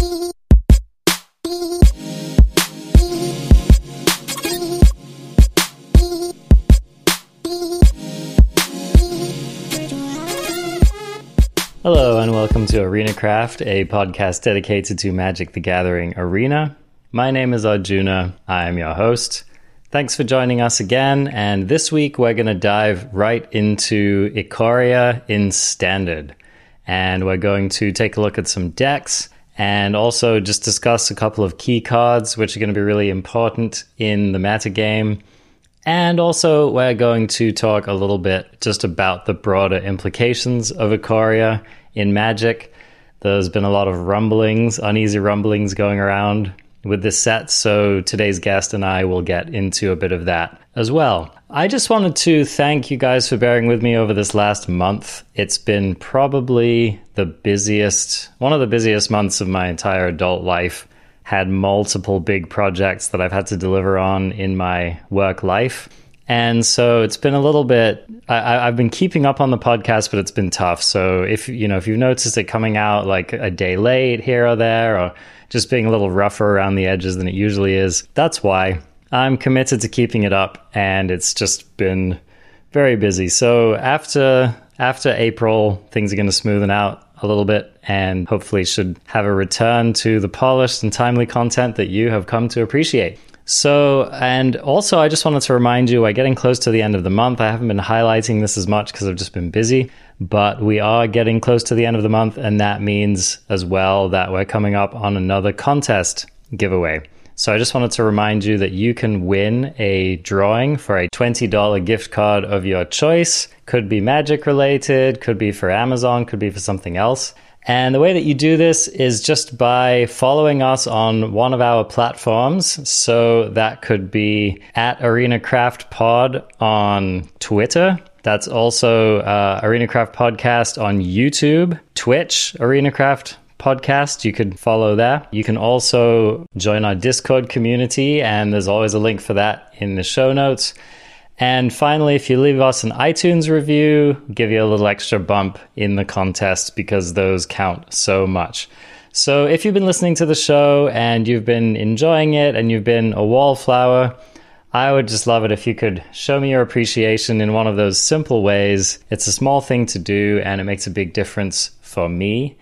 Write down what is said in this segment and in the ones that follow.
Hello, and welcome to Arena Craft, a podcast dedicated to Magic the Gathering Arena. My name is Arjuna. I am your host. Thanks for joining us again. And this week, we're going to dive right into Ikoria in Standard. And we're going to take a look at some decks and also just discuss a couple of key cards, which are going to be really important in the meta game. And also, we're going to talk a little bit just about the broader implications of Ikoria in Magic. There's been a lot of rumblings, uneasy rumblings going around with this set, so today's guest and I will get into a bit of that as well. I just wanted to thank you guys for bearing with me over this last month. It's been probably the busiest, one of the busiest months of my entire adult life had multiple big projects that I've had to deliver on in my work life. And so it's been a little bit. I, have been keeping up on the podcast, but it's been tough. So if you know if you've noticed it coming out like a day late here or there, or just being a little rougher around the edges than it usually is, that's why I'm committed to keeping it up. And it's just been very busy. So after after April, things are going to smoothen out a little bit and hopefully should have a return to the polished and timely content that you have come to appreciate. So, and also, I just wanted to remind you, we're getting close to the end of the month. I haven't been highlighting this as much because I've just been busy, but we are getting close to the end of the month, and that means as well that we're coming up on another contest giveaway. So I just wanted to remind you that you can win a drawing for a $20 gift card of your choice. Could be magic related, could be for Amazon, could be for something else. And the way that you do this is just by following us on one of our platforms. So that could be at Arena Craft Pod on Twitter. That's also uh, Arena Craft Podcast on YouTube, Twitch, Arena Craft podcast. You could follow there. You can also join our Discord community, and there's always a link for that in the show notes. And finally, if you leave us an iTunes review, give you a little extra bump in the contest because those count so much. So if you've been listening to the show and you've been enjoying it and you've been a wallflower, I would just love it if you could show me your appreciation in one of those simple ways. It's a small thing to do and it makes a big difference for me.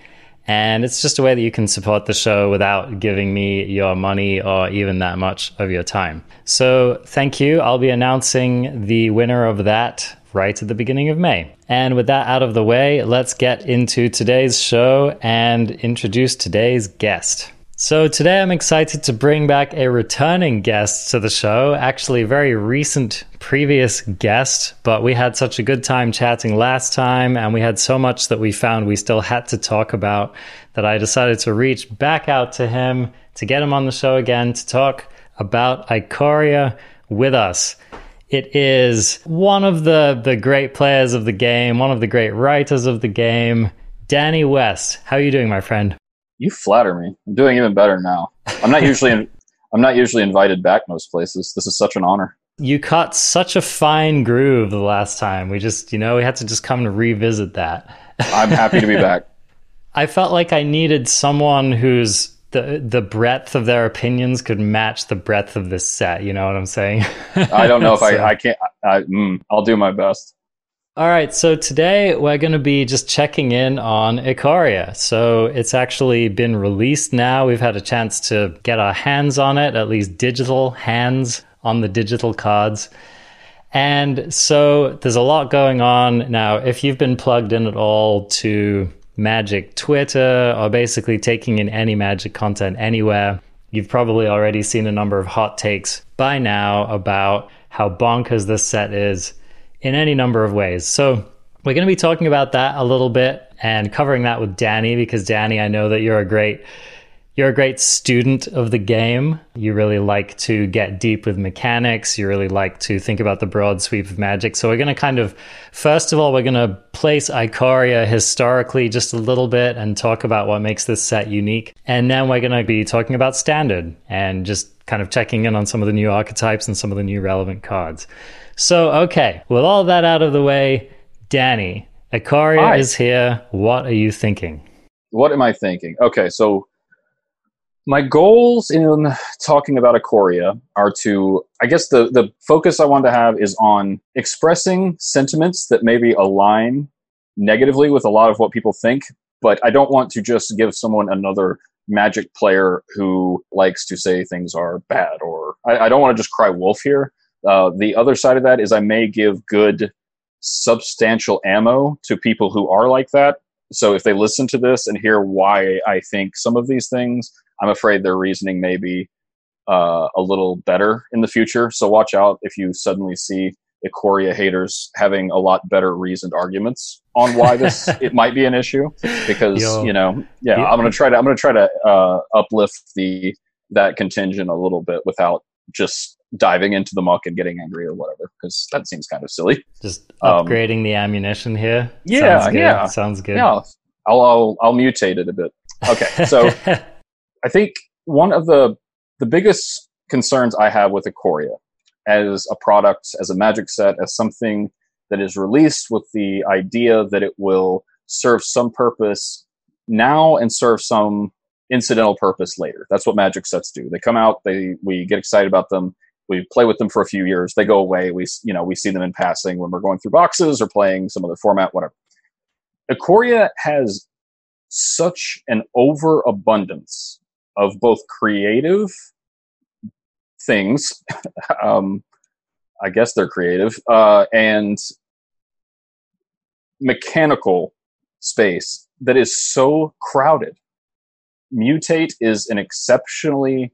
And it's just a way that you can support the show without giving me your money or even that much of your time. So thank you. I'll be announcing the winner of that right at the beginning of May. And with that out of the way, let's get into today's show and introduce today's guest. So, today I'm excited to bring back a returning guest to the show, actually, a very recent previous guest, but we had such a good time chatting last time, and we had so much that we found we still had to talk about that I decided to reach back out to him to get him on the show again to talk about Ikoria with us. It is one of the, the great players of the game, one of the great writers of the game, Danny West. How are you doing, my friend? You flatter me. I'm doing even better now. I'm not usually in, I'm not usually invited back most places. This is such an honor. You caught such a fine groove the last time. We just, you know, we had to just come to revisit that. I'm happy to be back. I felt like I needed someone who's the the breadth of their opinions could match the breadth of this set. You know what I'm saying? I don't know if so. I I can't. I, mm, I'll do my best. All right, so today we're going to be just checking in on Ikoria. So it's actually been released now. We've had a chance to get our hands on it, at least digital hands on the digital cards. And so there's a lot going on. Now, if you've been plugged in at all to Magic Twitter or basically taking in any Magic content anywhere, you've probably already seen a number of hot takes by now about how bonkers this set is in any number of ways. So we're going to be talking about that a little bit and covering that with Danny because Danny, I know that you're a great you're a great student of the game. You really like to get deep with mechanics. You really like to think about the broad sweep of magic. So we're going to kind of, first of all, we're going to place Ikoria historically just a little bit and talk about what makes this set unique. And then we're going to be talking about standard and just kind of checking in on some of the new archetypes and some of the new relevant cards. So, okay, with all that out of the way, Danny, Ikoria Hi. is here. What are you thinking? What am I thinking? Okay, so my goals in talking about Ikoria are to, I guess the, the focus I want to have is on expressing sentiments that maybe align negatively with a lot of what people think, but I don't want to just give someone another magic player who likes to say things are bad or I, I don't want to just cry wolf here. Uh, the other side of that is I may give good substantial ammo to people who are like that. So if they listen to this and hear why I think some of these things, I'm afraid their reasoning may be uh, a little better in the future. So watch out if you suddenly see Ikoria haters having a lot better reasoned arguments on why this it might be an issue because Yo. you know yeah, I'm gonna try to I'm gonna try to uh, uplift the that contingent a little bit without just diving into the muck and getting angry or whatever because that seems kind of silly. Just upgrading um, the ammunition here. Yeah, sounds yeah, sounds good. Yeah, I'll, I'll I'll mutate it a bit. Okay, so I think one of the the biggest concerns I have with Ikoria as a product, as a magic set, as something that is released with the idea that it will serve some purpose now and serve some incidental purpose later. That's what magic sets do. They come out, they we get excited about them, we play with them for a few years, they go away, we you know, we see them in passing when we're going through boxes or playing some other format, whatever. Ikoria has such an overabundance of both creative things. um, I guess they're creative uh, and mechanical space that is so crowded. Mutate is an exceptionally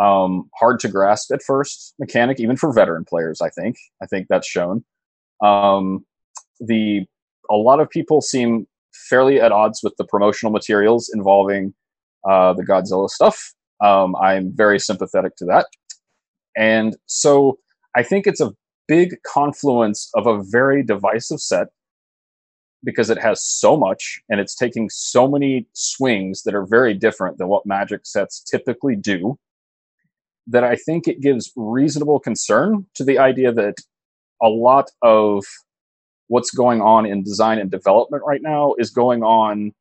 um, hard to grasp at first mechanic, even for veteran players. I think. I think that's shown. Um, the a lot of people seem fairly at odds with the promotional materials involving uh, the Godzilla stuff. Um, I'm very sympathetic to that. And so I think it's a big confluence of a very divisive set because it has so much and it's taking so many swings that are very different than what magic sets typically do that I think it gives reasonable concern to the idea that a lot of what's going on in design and development right now is going on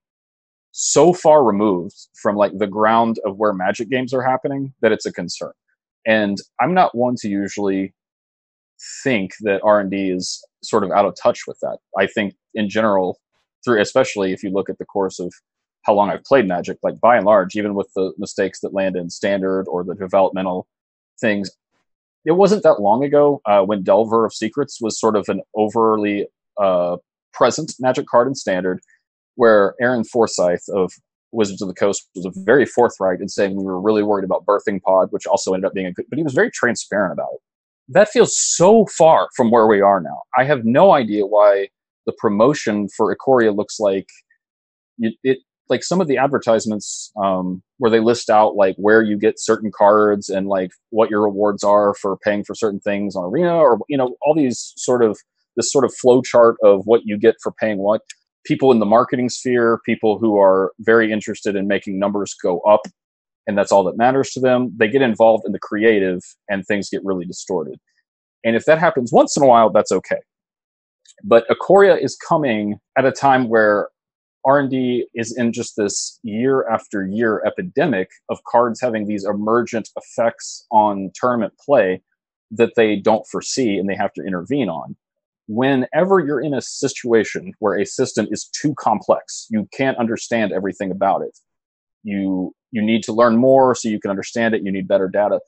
so far removed from like the ground of where magic games are happening that it's a concern. And i'm not one to usually think that r&d is sort of out of touch with that. I think in general through especially if you look at the course of how long i've played magic like by and large even with the mistakes that land in standard or the developmental things it wasn't that long ago uh, when delver of secrets was sort of an overly uh, present magic card in standard where Aaron Forsythe of Wizards of the Coast was very forthright in saying we were really worried about birthing pod, which also ended up being a good, but he was very transparent about it. That feels so far from where we are now. I have no idea why the promotion for Ikoria looks like it, it like some of the advertisements um, where they list out like where you get certain cards and like what your rewards are for paying for certain things on Arena or you know all these sort of this sort of flow chart of what you get for paying what people in the marketing sphere, people who are very interested in making numbers go up, and that's all that matters to them, they get involved in the creative and things get really distorted. And if that happens once in a while, that's okay. But Ikoria is coming at a time where R&D is in just this year after year epidemic of cards having these emergent effects on tournament play that they don't foresee and they have to intervene on whenever you're in a situation where a system is too complex, you can't understand everything about it. You you need to learn more so you can understand it. You need better data.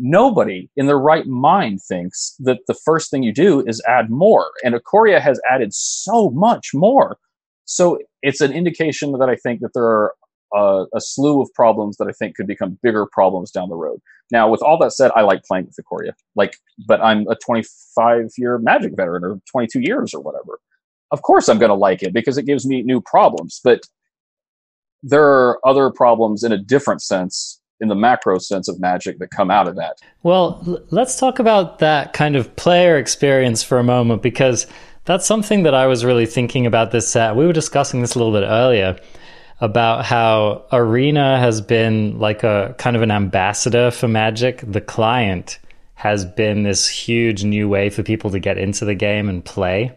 Nobody in their right mind thinks that the first thing you do is add more. And Ikoria has added so much more. So it's an indication that I think that there are a, a, slew of problems that I think could become bigger problems down the road. Now, with all that said, I like playing with Ikoria. Like, but I'm a 25 year Magic veteran or 22 years or whatever. Of course, I'm going to like it because it gives me new problems. But there are other problems in a different sense, in the macro sense of Magic, that come out of that. Well, let's talk about that kind of player experience for a moment because that's something that I was really thinking about this set. We were discussing this a little bit earlier about how Arena has been like a kind of an ambassador for Magic. The client has been this huge new way for people to get into the game and play.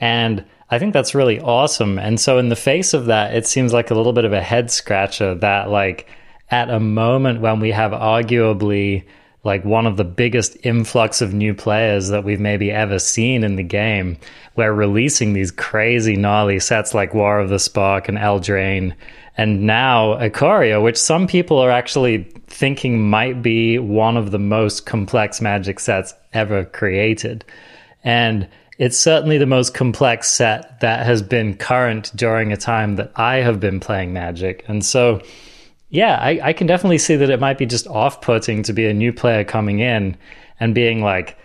And I think that's really awesome. And so, in the face of that, it seems like a little bit of a head scratcher that, like, at a moment when we have arguably like one of the biggest influx of new players that we've maybe ever seen in the game. We're releasing these crazy gnarly sets like War of the Spark and Eldraine, and now Ikoria, which some people are actually thinking might be one of the most complex magic sets ever created. And it's certainly the most complex set that has been current during a time that I have been playing Magic. And so yeah, I, I can definitely see that it might be just off putting to be a new player coming in and being like,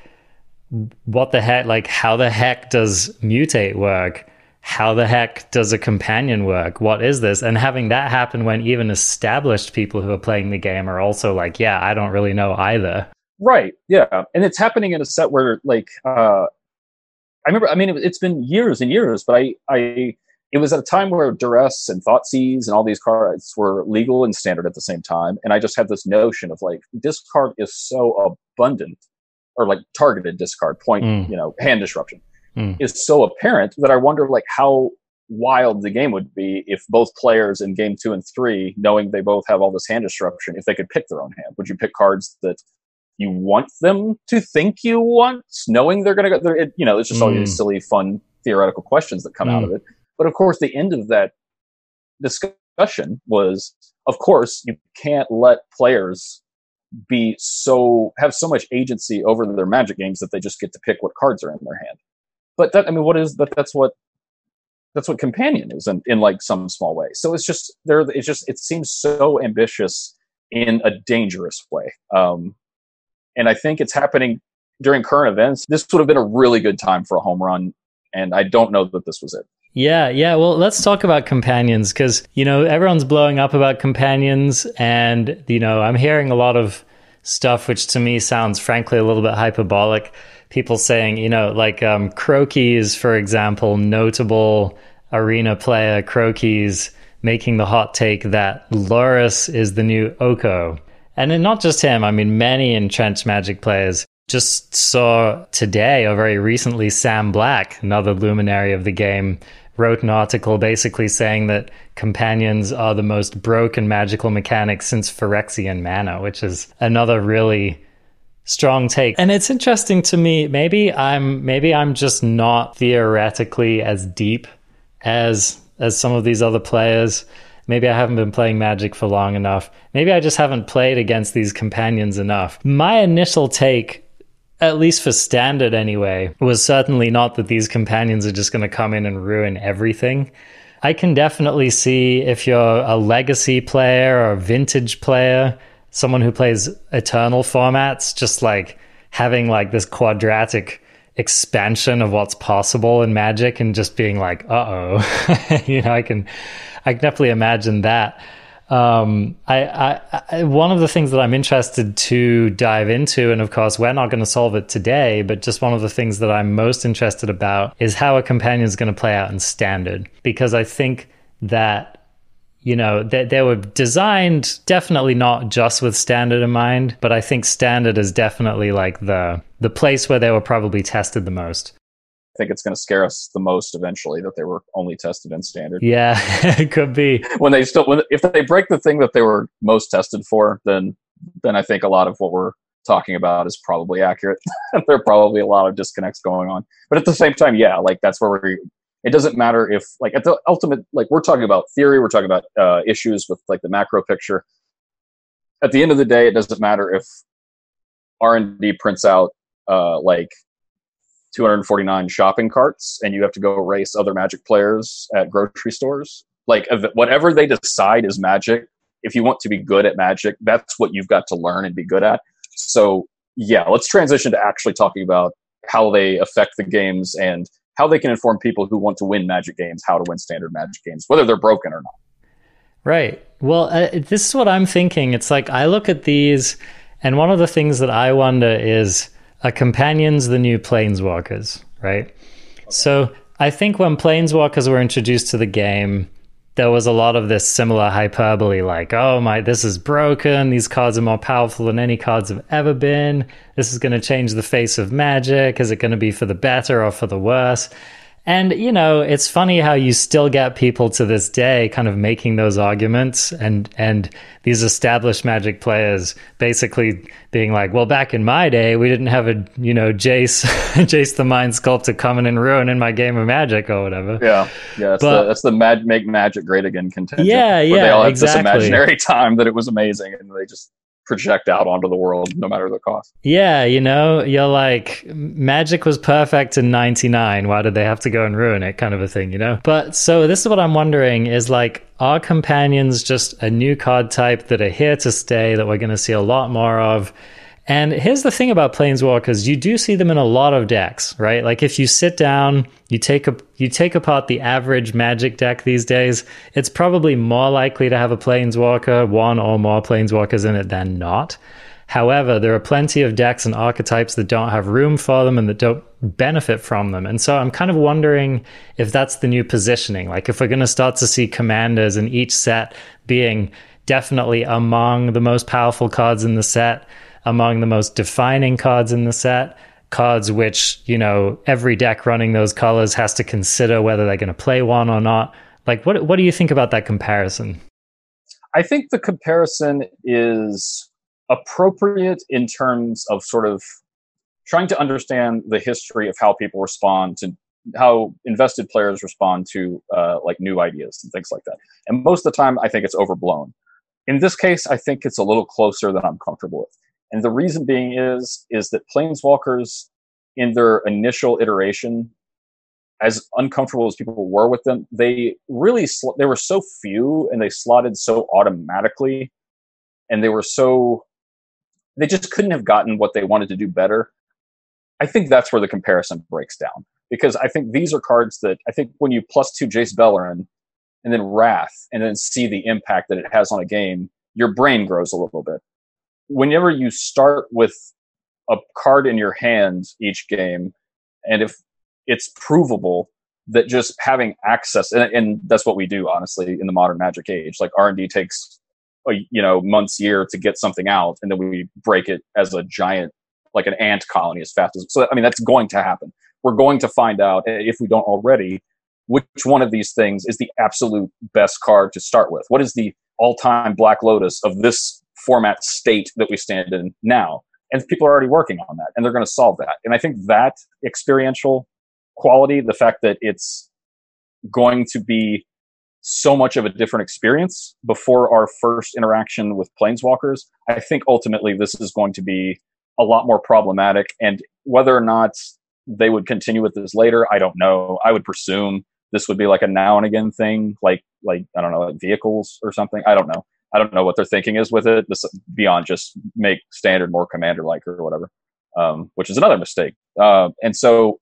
what the heck? Like, how the heck does mutate work? How the heck does a companion work? What is this? And having that happen when even established people who are playing the game are also like, yeah, I don't really know either. Right. Yeah. And it's happening in a set where, like, uh, I remember, I mean, it, it's been years and years, but I, I, it was at a time where duress and Thoughtseize and all these cards were legal and standard at the same time. And I just had this notion of like, this card is so abundant, or like targeted discard, point, mm. you know, hand disruption mm. is so apparent that I wonder like how wild the game would be if both players in game two and three, knowing they both have all this hand disruption, if they could pick their own hand. Would you pick cards that you want them to think you want, knowing they're going to go? It, you know, it's just mm. all these silly, fun theoretical questions that come mm. out of it. But of course, the end of that discussion was, of course, you can't let players be so have so much agency over their magic games that they just get to pick what cards are in their hand. But that I mean, what is that? That's what that's what companion is in, in like some small way. So it's just there. It's just it seems so ambitious in a dangerous way. Um, and I think it's happening during current events. This would have been a really good time for a home run, and I don't know that this was it. Yeah, yeah. Well, let's talk about companions because, you know, everyone's blowing up about companions. And, you know, I'm hearing a lot of stuff which to me sounds, frankly, a little bit hyperbolic. People saying, you know, like um, Crokeyz, for example, notable arena player Crokeyz making the hot take that Lurrus is the new Oko. And then not just him, I mean, many entrenched Magic players just saw today or very recently Sam Black, another luminary of the game, wrote an article basically saying that companions are the most broken magical mechanics since Phyrexian mana, which is another really strong take. And it's interesting to me, maybe I'm maybe I'm just not theoretically as deep as as some of these other players. Maybe I haven't been playing Magic for long enough. Maybe I just haven't played against these companions enough. My initial take at least for standard anyway, was certainly not that these companions are just going to come in and ruin everything. I can definitely see if you're a legacy player or a vintage player, someone who plays eternal formats, just like having like this quadratic expansion of what's possible in magic and just being like, uh oh. you know, I can I can definitely imagine that um, I, I, I, one of the things that I'm interested to dive into, and of course, we're not going to solve it today, but just one of the things that I'm most interested about is how a companion is going to play out in standard. Because I think that you know they, they were designed definitely not just with standard in mind but i think standard is definitely like the the place where they were probably tested the most think it's going to scare us the most eventually that they were only tested in standard. Yeah, it could be. When they still, when, if they break the thing that they were most tested for, then then I think a lot of what we're talking about is probably accurate. there are probably a lot of disconnects going on, but at the same time, yeah, like that's where we. It doesn't matter if, like, at the ultimate, like, we're talking about theory, we're talking about uh, issues with like the macro picture. At the end of the day, it doesn't matter if R and D prints out uh, like 249 shopping carts and you have to go race other magic players at grocery stores. Like whatever they decide is magic if you want to be good at magic that's what you've got to learn and be good at. So yeah let's transition to actually talking about how they affect the games and how they can inform people who want to win magic games how to win standard magic games whether they're broken or not. Right. Well uh, this is what i'm thinking. It's like i look at these and one of the things that i wonder is companions the new planeswalkers, right? So I think when planeswalkers were introduced to the game, there was a lot of this similar hyperbole like, oh my, this is broken. These cards are more powerful than any cards have ever been. This is going to change the face of magic. Is it going to be for the better or for the worse? And, you know, it's funny how you still get people to this day kind of making those arguments and, and these established magic players basically being like, well, back in my day, we didn't have a, you know, Jace, Jace the Mind Sculptor coming and ruining my game of magic or whatever. Yeah. Yeah. That's but, the, that's the mag- make magic great again contention. Yeah. Yeah. They all have exactly. this imaginary time that it was amazing and they just project out onto the world no matter the cost. Yeah, you know, you're like magic was perfect in 99, why did they have to go and ruin it kind of a thing, you know? But so this is what I'm wondering is like are companions just a new card type that are here to stay that we're going to see a lot more of? And here's the thing about planeswalkers, you do see them in a lot of decks, right? Like if you sit down, you take a you take apart the average magic deck these days, it's probably more likely to have a planeswalker, one or more planeswalkers in it than not. However, there are plenty of decks and archetypes that don't have room for them and that don't benefit from them. And so I'm kind of wondering if that's the new positioning. Like if we're going to start to see commanders in each set being definitely among the most powerful cards in the set among the most defining cards in the set. Cards which, you know, every deck running those colors has to consider whether they're going to play one or not. Like, what, what do you think about that comparison? I think the comparison is appropriate in terms of sort of trying to understand the history of how people respond to how invested players respond to uh, like new ideas and things like that. And most of the time, I think it's overblown. In this case, I think it's a little closer than I'm comfortable with. And the reason being is is that planeswalkers in their initial iteration as uncomfortable as people were with them, they really sl- they were so few and they slotted so automatically and they were so they just couldn't have gotten what they wanted to do better. I think that's where the comparison breaks down because I think these are cards that I think when you plus two Jace Beleren and then Wrath and then see the impact that it has on a game, your brain grows a little bit whenever you start with a card in your hand each game, and if it's provable that just having access, and, and that's what we do, honestly, in the modern Magic age. Like R and D takes, a, you know, months, year to get something out, and then we break it as a giant, like an ant colony, as fast as. So I mean, that's going to happen. We're going to find out eh, if we don't already which one of these things is the absolute best card to start with. What is the all-time Black Lotus of this format state that we stand in now. And people are already working on that and they're going to solve that. And I think that experiential quality, the fact that it's going to be so much of a different experience before our first interaction with planeswalkers, I think ultimately this is going to be a lot more problematic. And whether or not they would continue with this later, I don't know. I would presume this would be like a now and again thing, like like I don't know, like vehicles or something. I don't know. I don't know what their thinking is with it. This beyond just make standard more commander like or whatever, um, which is another mistake. Uh, and so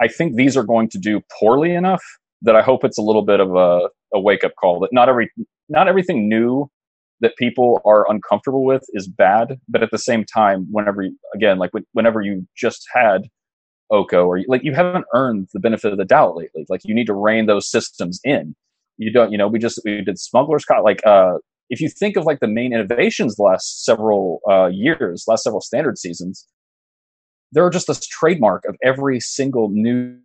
I think these are going to do poorly enough that I hope it's a little bit of a, a wake up call that not every not everything new that people are uncomfortable with is bad, but at the same time, whenever you, again, like whenever you just had Oko or like you haven't earned the benefit of the doubt lately. Like you need to rein those systems in you don't you know we just we did smugglers copter like uh if you think of like the main innovations the last several uh years last several standard seasons there are just this trademark of every single new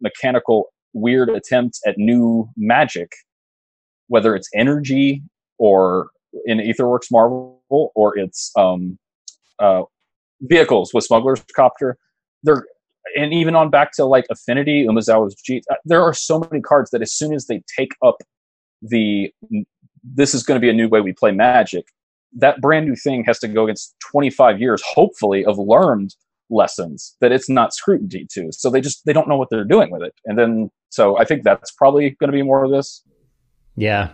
mechanical weird attempt at new magic whether it's energy or in Aetherworks marvel or it's um uh vehicles with smugglers copter they're and even on back to like Affinity, Umezawa's G, uh, there are so many cards that as soon as they take up the this is going to be a new way we play Magic, that brand new thing has to go against 25 years, hopefully, of learned lessons that it's not scrutiny to. So they just they don't know what they're doing with it, and then so I think that's probably going to be more of this. Yeah.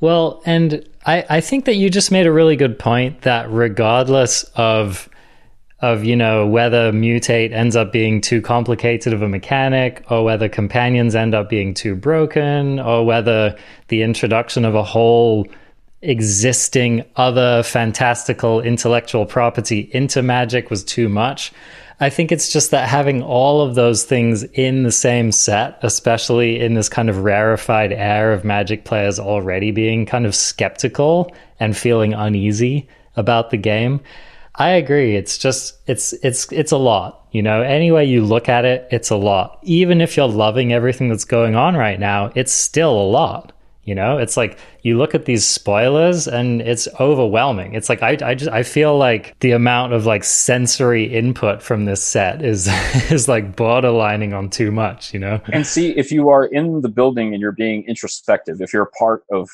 Well, and I, I think that you just made a really good point that regardless of of you know whether mutate ends up being too complicated of a mechanic or whether companions end up being too broken or whether the introduction of a whole existing other fantastical intellectual property into magic was too much. I think it's just that having all of those things in the same set especially in this kind of rarefied air of magic players already being kind of skeptical and feeling uneasy about the game I agree. It's just it's it's it's a lot. You know, any way you look at it, it's a lot. Even if you're loving everything that's going on right now, it's still a lot. You know, it's like you look at these spoilers and it's overwhelming. It's like I, I just I feel like the amount of like sensory input from this set is is like borderlining on too much. You know, and see if you are in the building and you're being introspective, if you're a part of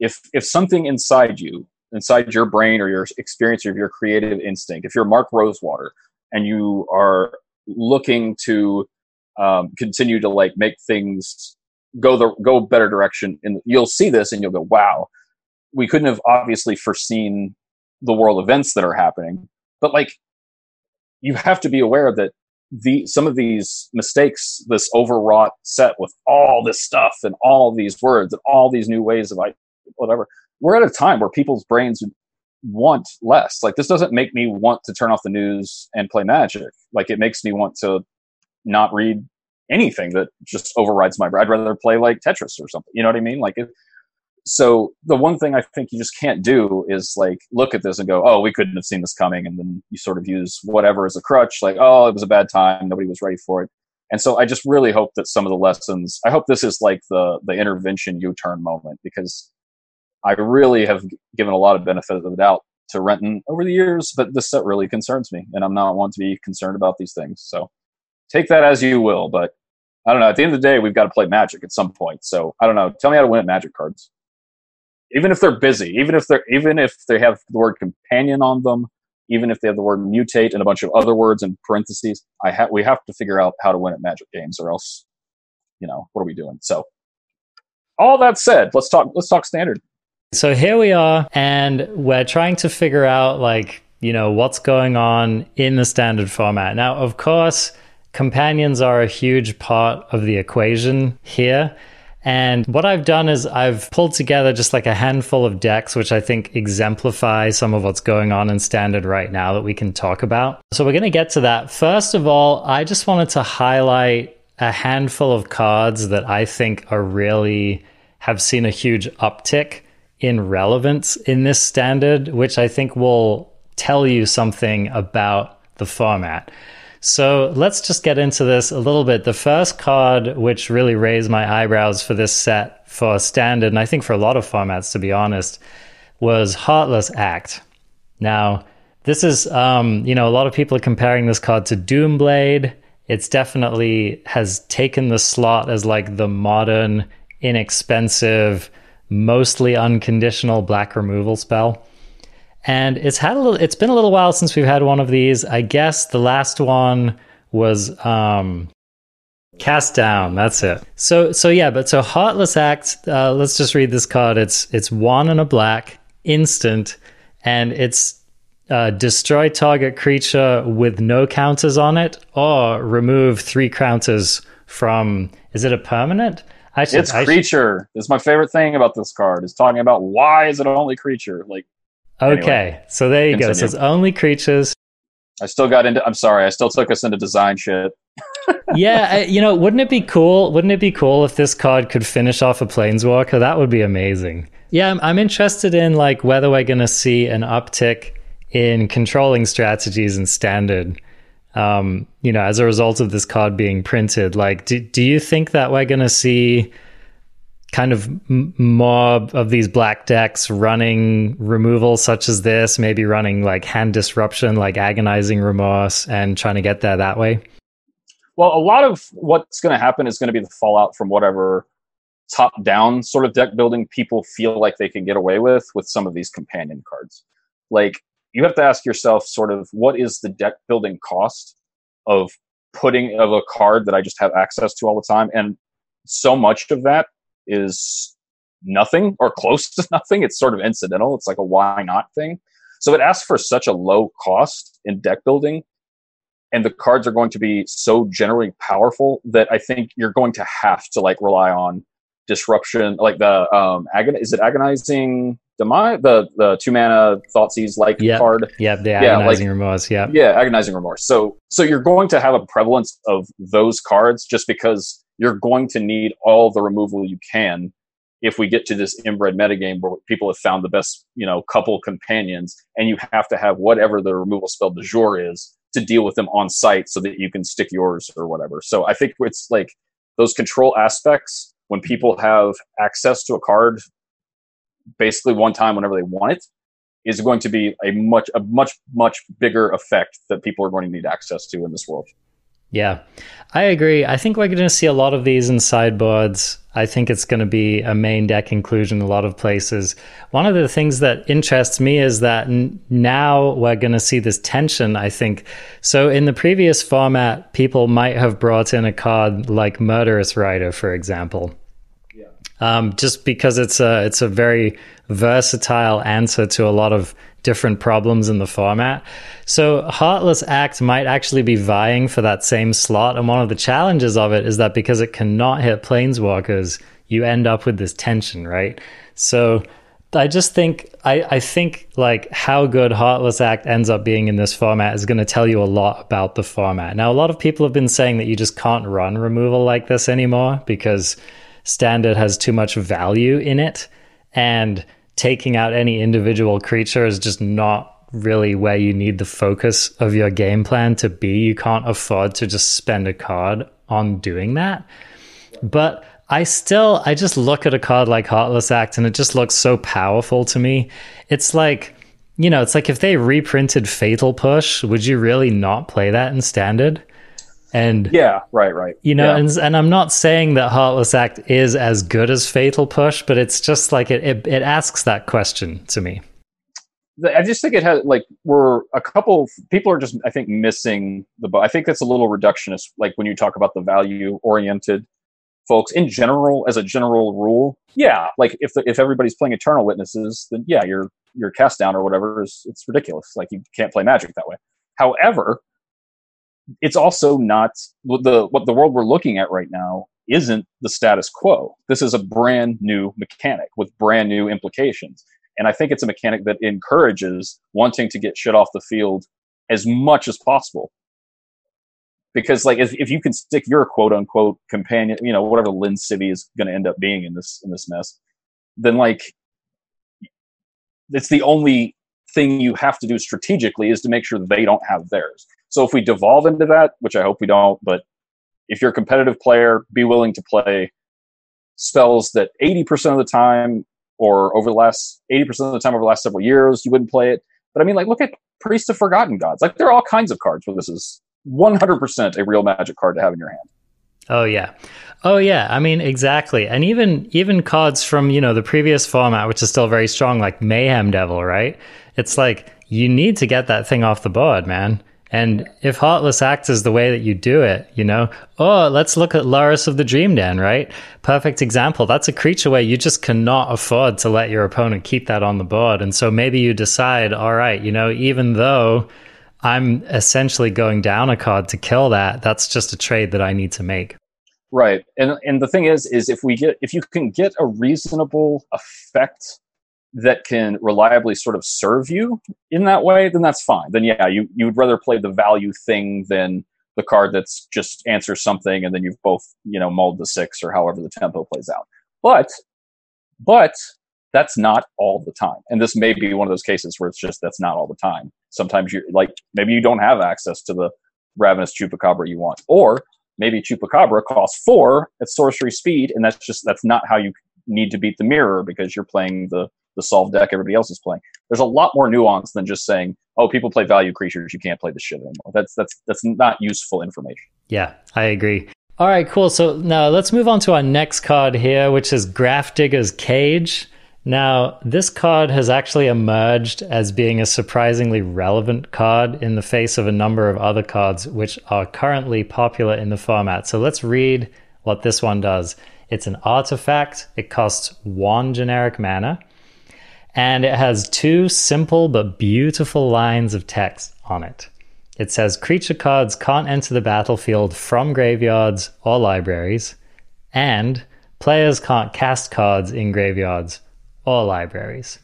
if if something inside you, inside your brain or your experience or your creative instinct, if you're Mark Rosewater and you are looking to um, continue to like make things go the go better direction and you'll see this and you'll go wow we couldn't have obviously foreseen the world events that are happening. But like you have to be aware that the some of these mistakes this overwrought set with all this stuff and all these words and all these new ways of like whatever we're at a time where people's brains want less like this doesn't make me want to turn off the news and play magic like it makes me want to not read anything that just overrides my. I'd rather play like Tetris or something. You know what I mean? Like, it, so the one thing I think you just can't do is like look at this and go, "Oh, we couldn't have seen this coming," and then you sort of use whatever as a crutch, like, "Oh, it was a bad time. Nobody was ready for it." And so I just really hope that some of the lessons. I hope this is like the the intervention U-turn moment because I really have given a lot of benefit of the doubt to Renton over the years, but this set really concerns me, and I'm not one to be concerned about these things. So take that as you will, but I don't know. At the end of the day, we've got to play Magic at some point. So I don't know. Tell me how to win at Magic cards. Even if they're busy, even if they're even if they have the word companion on them, even if they have the word mutate and a bunch of other words in parentheses, I have we have to figure out how to win at Magic games, or else, you know, what are we doing? So, all that said, let's talk. Let's talk standard. So here we are, and we're trying to figure out like you know what's going on in the standard format. Now, of course Companions are a huge part of the equation here. And what I've done is I've pulled together just like a handful of decks, which I think exemplify some of what's going on in standard right now that we can talk about. So we're going to get to that. First of all, I just wanted to highlight a handful of cards that I think are really have seen a huge uptick in relevance in this standard, which I think will tell you something about the format. So let's just get into this a little bit. The first card, which really raised my eyebrows for this set for standard, and I think for a lot of formats, to be honest, was Heartless Act. Now, this is, um, you know, a lot of people are comparing this card to Doomblade. It's definitely has taken the slot as like the modern, inexpensive, mostly unconditional black removal spell. And it's had a little it's been a little while since we've had one of these. I guess the last one was um cast down. That's it. So so yeah but so heartless act uh, let's just read this card. It's it's one and a black instant and it's uh, destroy target creature with no counters on it or remove three counters from is it a permanent I should, it's creature. Should... It's my favorite thing about this card is talking about why is it only creature? Like Okay, anyway, so there you continue. go. So it's only creatures. I still got into. I'm sorry. I still took us into design shit. yeah, you know, wouldn't it be cool? Wouldn't it be cool if this card could finish off a planeswalker? That would be amazing. Yeah, I'm, I'm interested in like whether we're going to see an uptick in controlling strategies and standard. Um, you know, as a result of this card being printed, like, do do you think that we're going to see? kind of mob of these black decks running removal such as this, maybe running like hand disruption, like agonizing remorse, and trying to get there that way? Well, a lot of what's going to happen is going to be the fallout from whatever top down sort of deck building people feel like they can get away with with some of these companion cards. Like, you have to ask yourself, sort of, what is the deck building cost of putting of a card that I just have access to all the time? And so much of that is nothing or close to nothing. It's sort of incidental. It's like a why not thing. So it asks for such a low cost in deck building, and the cards are going to be so generally powerful that I think you're going to have to like rely on disruption, like the um agon. Is it agonizing? The the two mana Thoughtseize like yep. card. Yeah, the agonizing like, remorse. Yeah, yeah, agonizing remorse. So so you're going to have a prevalence of those cards just because you're going to need all the removal you can if we get to this inbred metagame where people have found the best, you know, couple companions, and you have to have whatever the removal spell de jour is to deal with them on site so that you can stick yours or whatever. So I think it's like those control aspects when people have access to a card basically one time whenever they want it is going to be a much a much much bigger effect that people are going to need access to in this world. Yeah, I agree. I think we're going to see a lot of these in sideboards. I think it's going to be a main deck inclusion in a lot of places. One of the things that interests me is that n- now we're going to see this tension, I think. So, in the previous format, people might have brought in a card like Murderous Rider, for example. Um, just because it's a it's a very versatile answer to a lot of different problems in the format. So Heartless Act might actually be vying for that same slot. And one of the challenges of it is that because it cannot hit planeswalkers, you end up with this tension, right? So I just think I, I think like how good Heartless Act ends up being in this format is going to tell you a lot about the format. Now a lot of people have been saying that you just can't run removal like this anymore because standard has too much value in it and taking out any individual creature is just not really where you need the focus of your game plan to be. You can't afford to just spend a card on doing that. But I still, I just look at a card like Heartless Act and it just looks so powerful to me. It's like, you know, it's like if they reprinted Fatal Push, would you really not play that in standard? And yeah, right, right. You know, yeah. and and I'm not saying that Heartless Act is as good as Fatal Push, but it's just like it it, it asks that question to me. I just think it has like we're a couple people are just I think missing the. I think that's a little reductionist. Like when you talk about the value oriented folks in general, as a general rule, yeah. Like if the, if everybody's playing Eternal Witnesses, then yeah, your your cast down or whatever is it's ridiculous. Like you can't play Magic that way. However, it's also not the what the world we're looking at right now isn't the status quo. This is a brand new mechanic with brand new implications. And I think it's a mechanic that encourages wanting to get shit off the field as much as possible. Because like if, if you can stick your quote unquote companion, you know, whatever Lin Sivvi is gonna end up being in this in this mess, then like it's the only thing you have to do strategically is to make sure they don't have theirs. So if we devolve into that, which I hope we don't, but if you're a competitive player, be willing to play spells that 80% of the time or over the last 80% of the time over the last several years, you wouldn't play it. But I mean, like, look at Priest of Forgotten Gods. Like, there are all kinds of cards where this is 100% a real magic card to have in your hand. Oh yeah. Oh yeah. I mean exactly. And even even cards from, you know, the previous format which is still very strong like Mayhem Devil, right? It's like you need to get that thing off the board, man. And if Heartless Acts is the way that you do it, you know, oh, let's look at Lurrus of the Dream Den, right? Perfect example. That's a creature where you just cannot afford to let your opponent keep that on the board. And so maybe you decide, all right, you know, even though I'm essentially going down a card to kill that, that's just a trade that I need to make. Right. And and the thing is is if we get if you can get a reasonable effect that can reliably sort of serve you in that way, then that's fine. Then yeah, you you would rather play the value thing than the card that's just answers something and then you've both you know mulled the six or however the tempo plays out. But but that's not all the time, and this may be one of those cases where it's just that's not all the time. Sometimes you like maybe you don't have access to the ravenous chupacabra you want, or maybe chupacabra costs four at sorcery speed, and that's just that's not how you need to beat the mirror because you're playing the the solve deck everybody else is playing. There's a lot more nuance than just saying, "Oh, people play value creatures, you can't play this shit anymore." That's that's that's not useful information. Yeah, I agree. All right, cool. So now let's move on to our next card here, which is Grafdigger's Cage. Now, this card has actually emerged as being a surprisingly relevant card in the face of a number of other cards which are currently popular in the format. So let's read what this one does. It's an artifact, it costs one generic mana and it has two simple but beautiful lines of text on it. It says creature cards can't enter the battlefield from graveyards or libraries, and players can't cast cards in graveyards or libraries.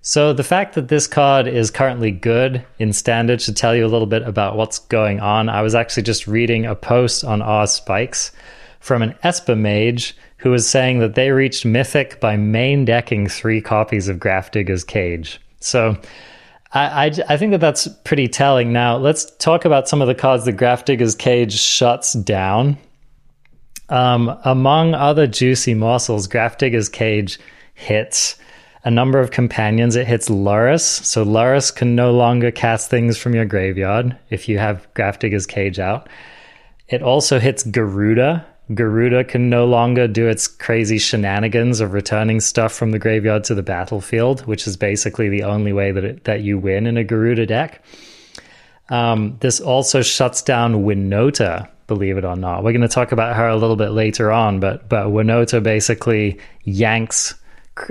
So the fact that this card is currently good in standard should tell you a little bit about what's going on. I was actually just reading a post on R Spikes from an Esper mage who was saying that they reached Mythic by main decking three copies of Grafdigger's Cage. So I, I, I, think that that's pretty telling. Now, let's talk about some of the cards that Grafdigger's Cage shuts down. Um, among other juicy morsels, Grafdigger's Cage hits a number of companions. It hits Lurrus. So Lurrus can no longer cast things from your graveyard if you have Grafdigger's Cage out. It also hits Gyruda. Gyruda can no longer do its crazy shenanigans of returning stuff from the graveyard to the battlefield, which is basically the only way that it, that you win in a Gyruda deck. Um, this also shuts down Winota, believe it or not. We're going to talk about her a little bit later on, but but Winota basically yanks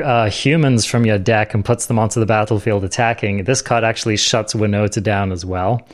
uh, humans from your deck and puts them onto the battlefield attacking. This card actually shuts Winota down as well.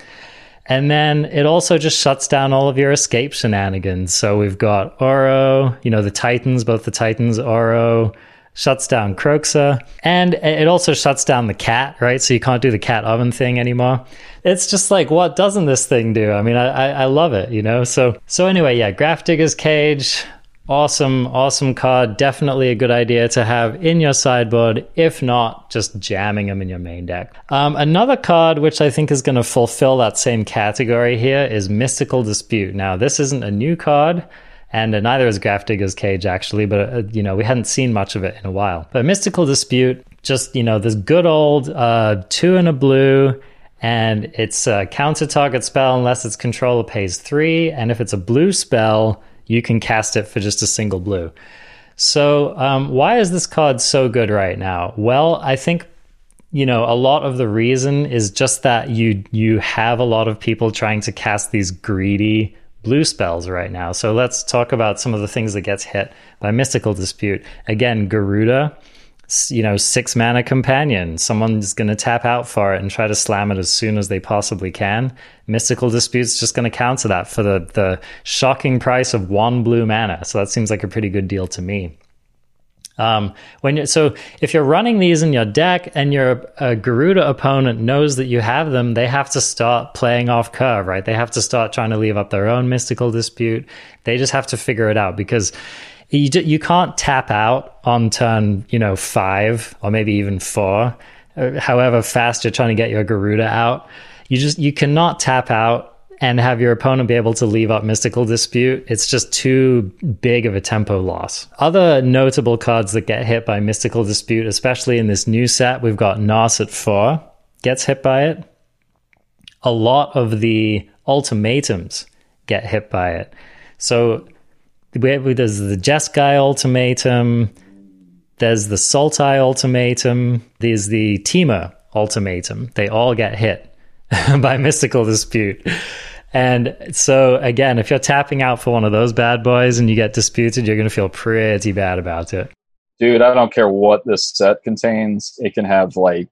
And then it also just shuts down all of your escape shenanigans. So we've got Uro, you know, the Titans, both the Titans, Uro, shuts down Kroxa, and it also shuts down the cat, right? So you can't do the cat oven thing anymore. It's just like, what doesn't this thing do? I mean, I, I, I love it, you know? So, so anyway, yeah, Grafdigger's Cage, awesome, awesome card. Definitely a good idea to have in your sideboard. If not, just jamming them in your main deck. Um, another card which I think is going to fulfill that same category here is Mystical Dispute. Now, this isn't a new card. And neither is Grafdigger's Cage, actually, but uh, you know we hadn't seen much of it in a while. But Mystical Dispute, just you know, this good old uh, two and a blue, and it's a counter target spell unless its controller pays three, and if it's a blue spell, you can cast it for just a single blue. So, um, why is this card so good right now? Well, I think you know a lot of the reason is just that you you have a lot of people trying to cast these greedy blue spells right now. So let's talk about some of the things that gets hit by Mystical Dispute. Again, Gyruda you know, six mana companion. Someone's going to tap out for it and try to slam it as soon as they possibly can. Mystical Dispute's just going to counter that for the, the shocking price of one blue mana. So that seems like a pretty good deal to me. Um, when so if you're running these in your deck and your a Gyruda opponent knows that you have them, they have to start playing off curve, right? They have to start trying to leave up their own mystical dispute. They just have to figure it out because you you can't tap out on turn you know five or maybe even four, uh, however fast you're trying to get your Gyruda out. You just you cannot tap out and have your opponent be able to leave up Mystical Dispute. It's just too big of a tempo loss. Other notable cards that get hit by Mystical Dispute, especially in this new set, we've got Nos at four, gets hit by it. A lot of the ultimatums get hit by it. So there's the Jeskai ultimatum, there's the Sultai ultimatum, there's the Temur ultimatum. They all get hit by Mystical Dispute. And so, again, if you're tapping out for one of those bad boys and you get disputed, you're going to feel pretty bad about it. Dude, I don't care what this set contains. It can have like,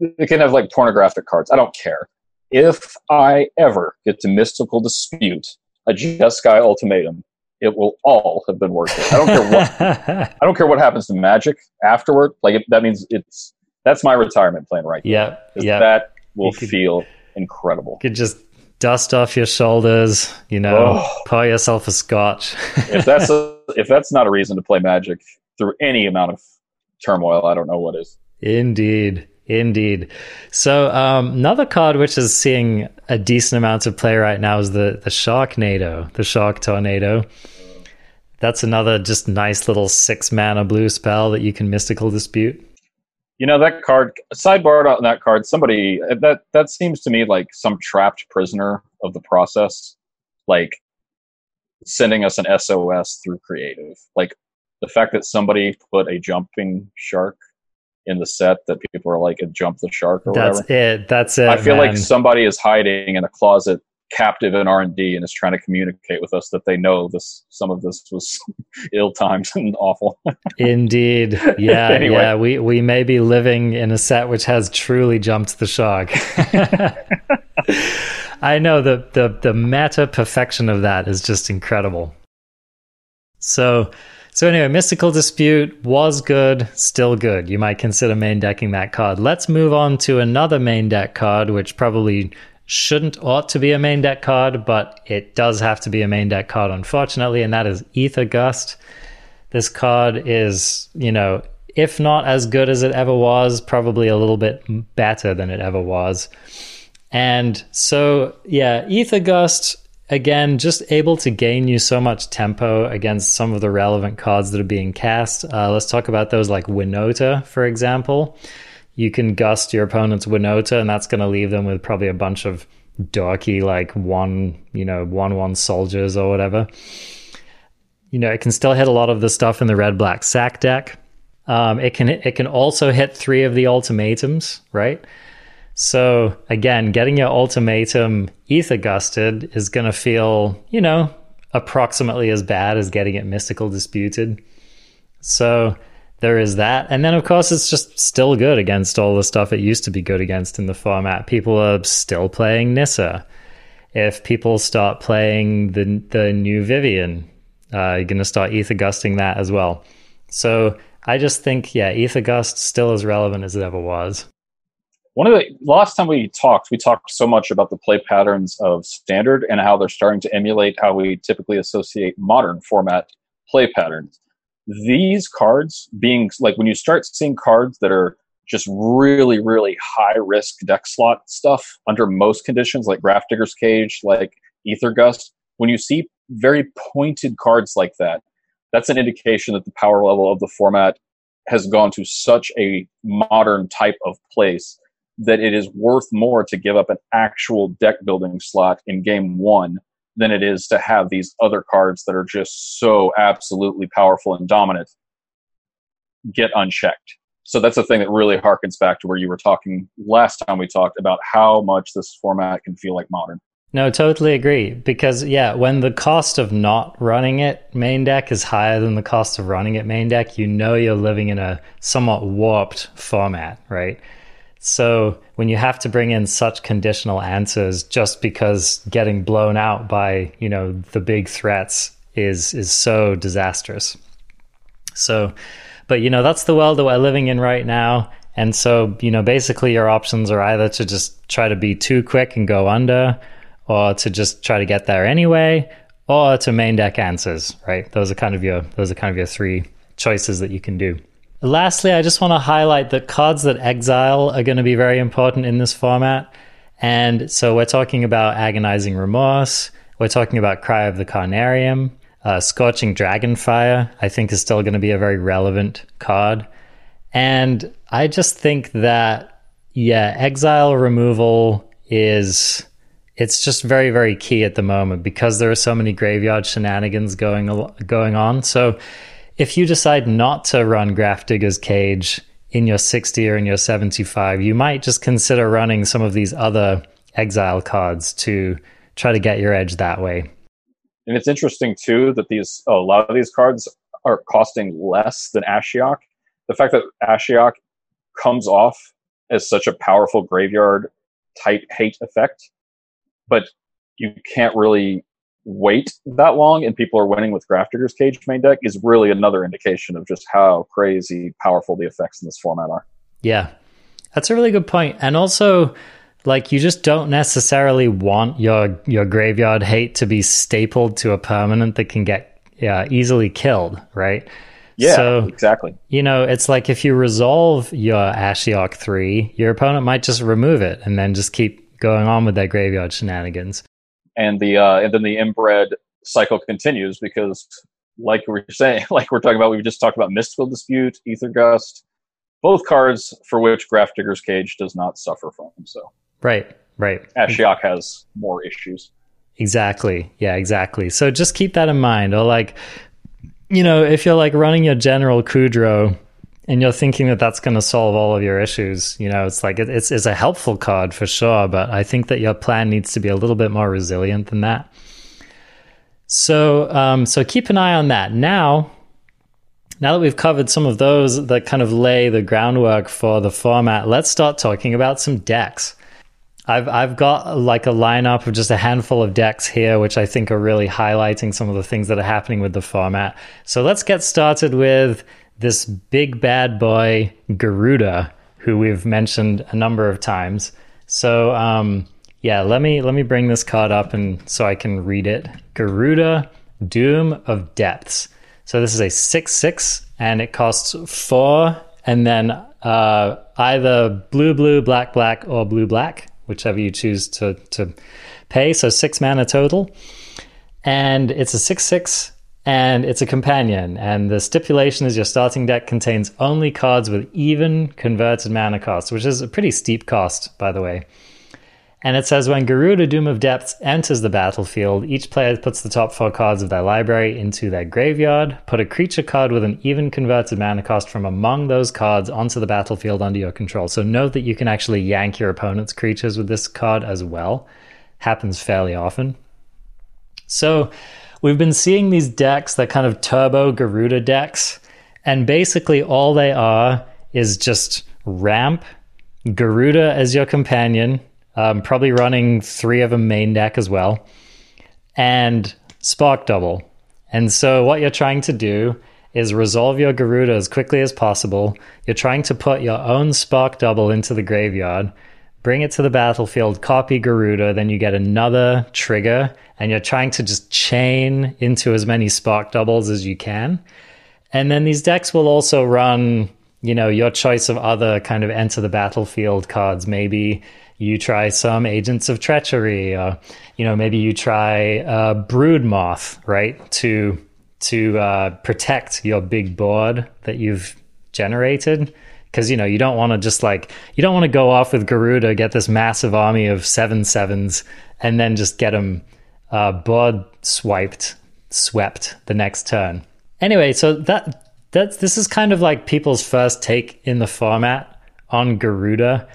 it can have like pornographic cards. I don't care. If I ever get to Mystical Dispute a Jeskai ultimatum, it will all have been worth it. I don't care what I don't care what happens to Magic afterward. Like it, that means it's that's my retirement plan right Yeah, yeah. That will could, feel incredible. You could just dust off your shoulders, you know, oh. pour yourself a scotch. if that's a, if that's not a reason to play Magic through any amount of turmoil, I don't know what is. Indeed. Indeed. So um, another card which is seeing a decent amount of play right now is the the Sharknado, the Shark Tornado. That's another just nice little six mana blue spell that you can mystical dispute. You know that card sidebar on that card. Somebody that that seems to me like some trapped prisoner of the process, like sending us an SOS through creative. Like the fact that somebody put a jumping shark in the set that people are like, jump the shark or That's whatever. it. That's it. I feel man. like somebody is hiding in a closet captive in R&D and is trying to communicate with us that they know this some of this was ill-timed and awful. Indeed. Yeah, anyway. yeah, we we may be living in a set which has truly jumped the shark. I know the the the meta perfection of that is just incredible. So so anyway, Mystical Dispute was good, still good. You might consider main decking that card. Let's move on to another main deck card, which probably shouldn't ought to be a main deck card, but it does have to be a main deck card, unfortunately, and that is Aether Gust. This card is, you know, if not as good as it ever was, probably a little bit better than it ever was. And so, yeah, Aether Gust, again, just able to gain you so much tempo against some of the relevant cards that are being cast. Uh, let's talk about those like Winota, for example you can gust your opponent's Winota, and that's going to leave them with probably a bunch of dorky, like one, you know, one one soldiers or whatever. You know, it can still hit a lot of the stuff in the red black sack deck. Um, it can it can also hit three of the ultimatums, right? So again, getting your ultimatum aether gusted is going to feel, you know, approximately as bad as getting it mystical disputed. So there is that. And then, of course, it's just still good against all the stuff it used to be good against in the format. People are still playing Nissa. If people start playing the the new Vivien, uh, you're going to start Aether Gusting that as well. So I just think, yeah, Aether Gust still as relevant as it ever was. One of the last time we talked, we talked so much about the play patterns of standard and how they're starting to emulate how we typically associate modern format play patterns. These cards being like when you start seeing cards that are just really, really high risk deck slot stuff under most conditions, like Grafdigger's Cage, like Aether Gust, when you see very pointed cards like that, that's an indication that the power level of the format has gone to such a modern type of place that it is worth more to give up an actual deck building slot in game one than it is to have these other cards that are just so absolutely powerful and dominant get unchecked. So that's a thing that really harkens back to where you were talking last time we talked about how much this format can feel like modern. No, totally agree. Because yeah, when the cost of not running it main deck is higher than the cost of running it main deck, you know you're living in a somewhat warped format, right? So when you have to bring in such conditional answers just because getting blown out by, you know, the big threats is is so disastrous. So but you know, that's the world that we're living in right now. And so, you know, basically your options are either to just try to be too quick and go under, or to just try to get there anyway, or to main deck answers, right? Those are kind of your those are kind of your three choices that you can do. Lastly, I just want to highlight that cards that exile are going to be very important in this format. And so we're talking about Agonizing Remorse, we're talking about Cry of the Carnarium, uh, Scorching Dragonfire, I think is still going to be a very relevant card. And I just think that, yeah, exile removal is it's just very very key at the moment because there are so many graveyard shenanigans going going on. So if you decide not to run Grafdigger's Cage in your 60 or in your 75, you might just consider running some of these other exile cards to try to get your edge that way. And it's interesting too that these oh, a lot of these cards are costing less than Ashiok. The fact that Ashiok comes off as such a powerful graveyard type hate effect, but you can't really wait that long and people are winning with Grafdigger's Cage main deck is really another indication of just how crazy powerful the effects in this format are. Yeah. That's a really good point. And also like you just don't necessarily want your your graveyard hate to be stapled to a permanent that can get yeah, easily killed, right? Yeah, so, exactly. You know, it's like if you resolve your Ashiok 3, your opponent might just remove it and then just keep going on with their graveyard shenanigans and the uh, and then the inbred cycle continues because, like we are saying, like we're talking about, we just talked about Mystical Dispute, Aether Gust, both cards for which Grafdigger's Cage does not suffer from. So right, right. Ashiok has more issues. Exactly. Yeah, exactly. So just keep that in mind. Or like, you know, if you're like running your general Kudro and you're thinking that that's going to solve all of your issues, you know, it's like it, it's it's a helpful card for sure, but I think that your plan needs to be a little bit more resilient than that. So um, so keep an eye on that. Now, now that we've covered some of those that kind of lay the groundwork for the format, let's start talking about some decks. I've I've got like a lineup of just a handful of decks here, which I think are really highlighting some of the things that are happening with the format. So let's get started with this big bad boy Gyruda, who we've mentioned a number of times. So, um, Yeah, let me let me bring this card up and so I can read it. Gyruda Doom of Depths. So this is a six six, and it costs four, and then uh, either blue blue black black or blue black, whichever you choose to to pay. So six mana total, and it's a six six and it's a companion. And the stipulation is your starting deck contains only cards with even converted mana cost, which is a pretty steep cost, by the way. And it says when Gyruda Doom of Depths enters the battlefield, each player puts the top four cards of their library into their graveyard. Put a creature card with an even converted mana cost from among those cards onto the battlefield under your control. So note that you can actually yank your opponent's creatures with this card as well. Happens fairly often. So we've been seeing these decks that kind of turbo Gyruda decks, and basically all they are is just ramp, Gyruda as your companion um, probably running three of a main deck as well, and Spark Double. And so, what you're trying to do is resolve your Gyruda as quickly as possible. You're trying to put your own Spark Double into the graveyard, bring it to the battlefield, copy Gyruda, then you get another trigger, and you're trying to just chain into as many Spark Doubles as you can. And then these decks will also run, you know, your choice of other kind of enter the battlefield cards. Maybe you try some agents of treachery uh, you know maybe you try uh, brood moth right to to uh, protect your big board that you've generated because you know you don't want to just like you don't want to go off with gyruda get this massive army of seven sevens and then just get them uh, board swiped swept the next turn anyway so that that's this is kind of like people's first take in the format on gyruda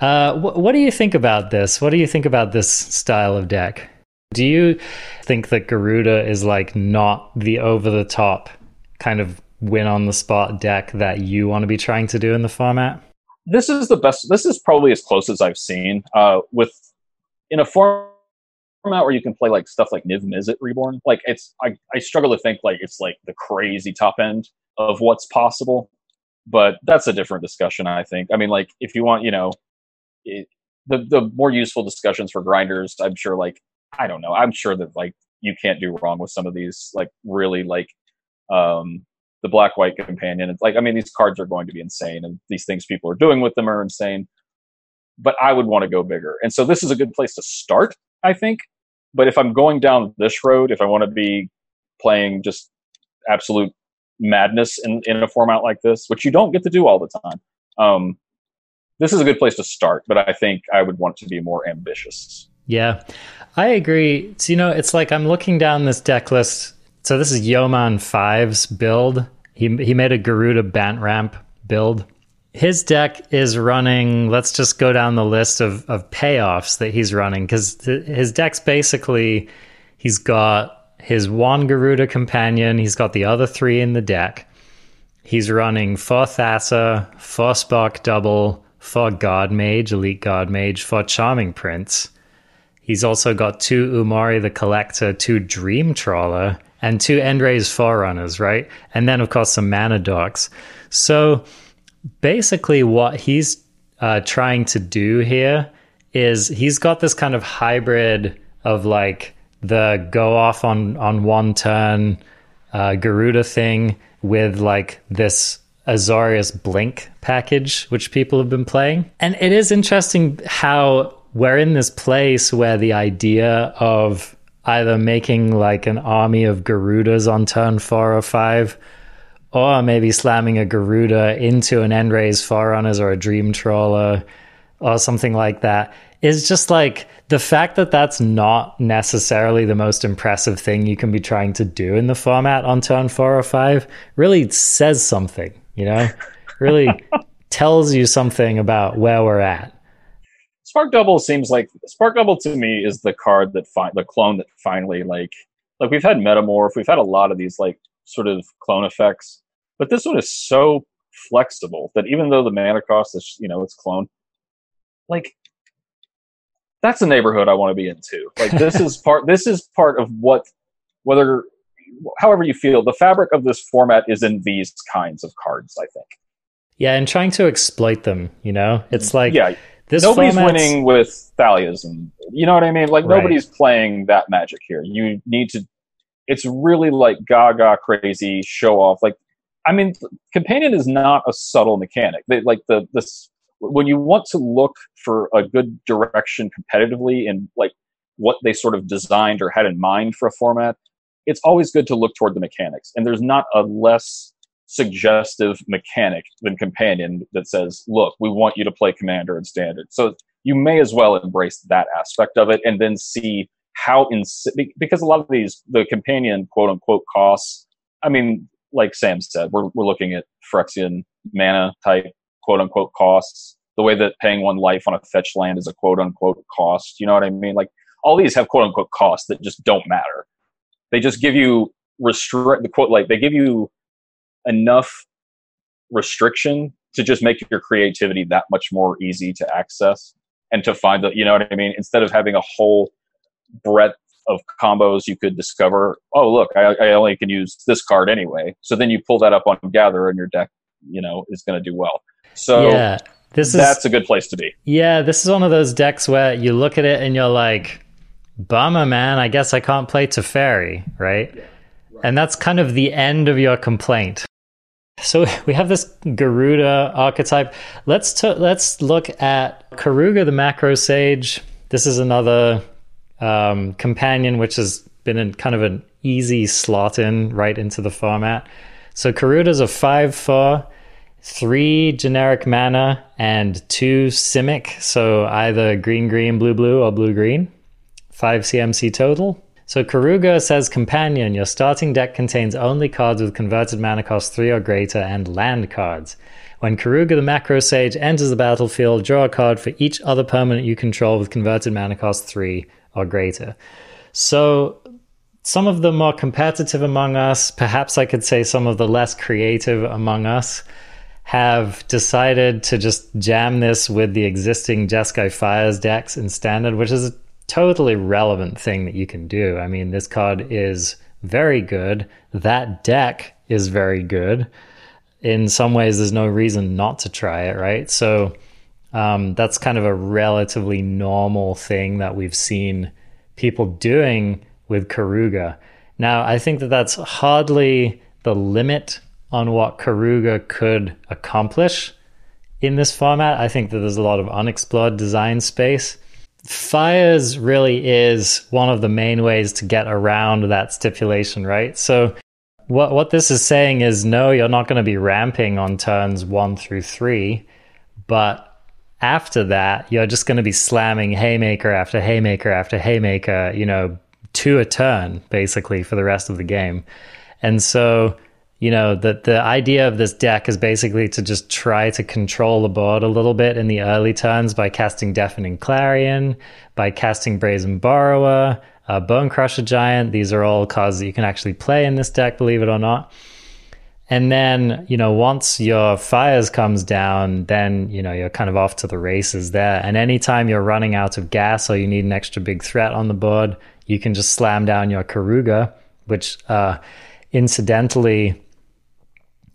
uh, wh- what do you think about this? What do you think about this style of deck? Do you think that Gyruda is like not the over the top kind of win on the spot deck that you want to be trying to do in the format? This is the best. This is probably as close as I've seen. Uh, with in a format where you can play like stuff like Niv Mizzet Reborn. Like it's, I, I struggle to think like it's like the crazy top end of what's possible. But that's a different discussion. I think. I mean, like if you want, you know, it, the the more useful discussions for grinders, I'm sure. Like I don't know. I'm sure that like you can't do wrong with some of these. Like really like um the black white companion. It's like I mean these cards are going to be insane, and these things people are doing with them are insane. But I would want to go bigger, and so this is a good place to start. I think. But if I'm going down this road, if I want to be playing just absolute madness in, in a format like this, which you don't get to do all the time, um, this is a good place to start, but I think I would want to be more ambitious. Yeah, I agree. So, you know, it's like I'm looking down this deck list. So this is Yoman 5's build. He, he made a Gyruda Bant Ramp build. His deck is running, let's just go down the list of, of payoffs that he's running because th- his deck's basically, he's got his one Gyruda companion, he's got the other three in the deck. He's running four Thassa, four Spark Double, for Guardmage, Elite Guardmage, for Charming Prince. He's also got two Umori the Collector, two Dream Trawler, and two End-Raze Forerunners, right? And then, of course, some Mana Dorks. So basically, what he's uh, trying to do here is he's got this kind of hybrid of like the go off on, on one turn uh, Gyruda thing with like this Azorius Blink package, which people have been playing. And it is interesting how we're in this place where the idea of either making like an army of Gyrudas on turn four or five, or maybe slamming a Gyruda into an End-Raze Forerunners or a Dream Trawler or something like that is just like the fact that that's not necessarily the most impressive thing you can be trying to do in the format on turn four or five really says something you know, really tells you something about where we're at. Spark Double seems like Spark Double to me is the card that fi- the clone that finally like like we've had Metamorph, we've had a lot of these like sort of clone effects, but this one is so flexible that even though the mana cost is you know it's clone, like that's a neighborhood I want to be into. Like this is part this is part of what whether however you feel, the fabric of this format is in these kinds of cards, I think. Yeah, and trying to exploit them, you know? It's like yeah. This nobody's format's- winning with Thalias, and you know what I mean. Like Right. nobody's playing that magic here. You need to. It's really like gaga crazy show off. Like, I mean, companion is not a subtle mechanic. They, like the this when you want to look for a good direction competitively and like what they sort of designed or had in mind for a format, it's always good to look toward the mechanics. And there's not a less suggestive mechanic than companion that says, look, we want you to play commander and standard. So you may as well embrace that aspect of it and then see how ins- because a lot of these the companion quote unquote costs i mean like sam said we're, we're looking at phyrexian mana type quote unquote costs. The way that paying one life on a fetch land is a quote unquote cost you know what i mean? Like all these have quote unquote costs that just don't matter. They just give you restrict the quote like they give you enough restriction to just make your creativity that much more easy to access and to find the you know what i mean? Instead of having a whole breadth of combos you could discover oh look I, I only can use this card anyway. So then you pull that up on gather and your deck you know is going to do well. So yeah, this is that's a good place to be. Yeah, this is one of those decks where you look at it and you're like, bummer, man, I guess I can't play Teferi, right? And that's kind of the end of your complaint. So we have this Gyruda archetype. Let's t- let's look at Keruga the Macro Sage. This is another um, companion which has been in kind of an easy slot in right into the format. So Keruga's a 5 4 three generic mana and two Simic, so either green green, blue blue, or blue green. Five CMC total. So Keruga says companion, your starting deck contains only cards with converted mana cost three or greater and land cards. When Keruga the Macro Sage enters the battlefield, draw a card for each other permanent you control with converted mana cost three or greater. So some of the more competitive among us, perhaps I could say some of the less creative among us, have decided to just jam this with the existing Jeskai Fires decks in standard, which is totally relevant thing that you can do. I mean, this card is very good. That deck is very good. In some ways, there's no reason not to try it, right? So um, that's kind of a relatively normal thing that we've seen people doing with Keruga. Now, I think that that's hardly the limit on what Keruga could accomplish in this format. I think that there's a lot of unexplored design space. Fires really is one of the main ways to get around that stipulation, right? So what what this is saying is no, you're not going to be ramping on turns 1 through 3, but after that, you're just going to be slamming haymaker after haymaker after haymaker, you know, to a turn basically for the rest of the game. And so, you know, the the idea of this deck is basically to just try to control the board a little bit in the early turns by casting Deafening Clarion, by casting Brazen Borrower, uh, Bone Crusher Giant. These are all cards that you can actually play in this deck, believe it or not. And then, you know, once your fires comes down, then, you know, you're kind of off to the races there. And anytime you're running out of gas or you need an extra big threat on the board, you can just slam down your Keruga, which uh, incidentally,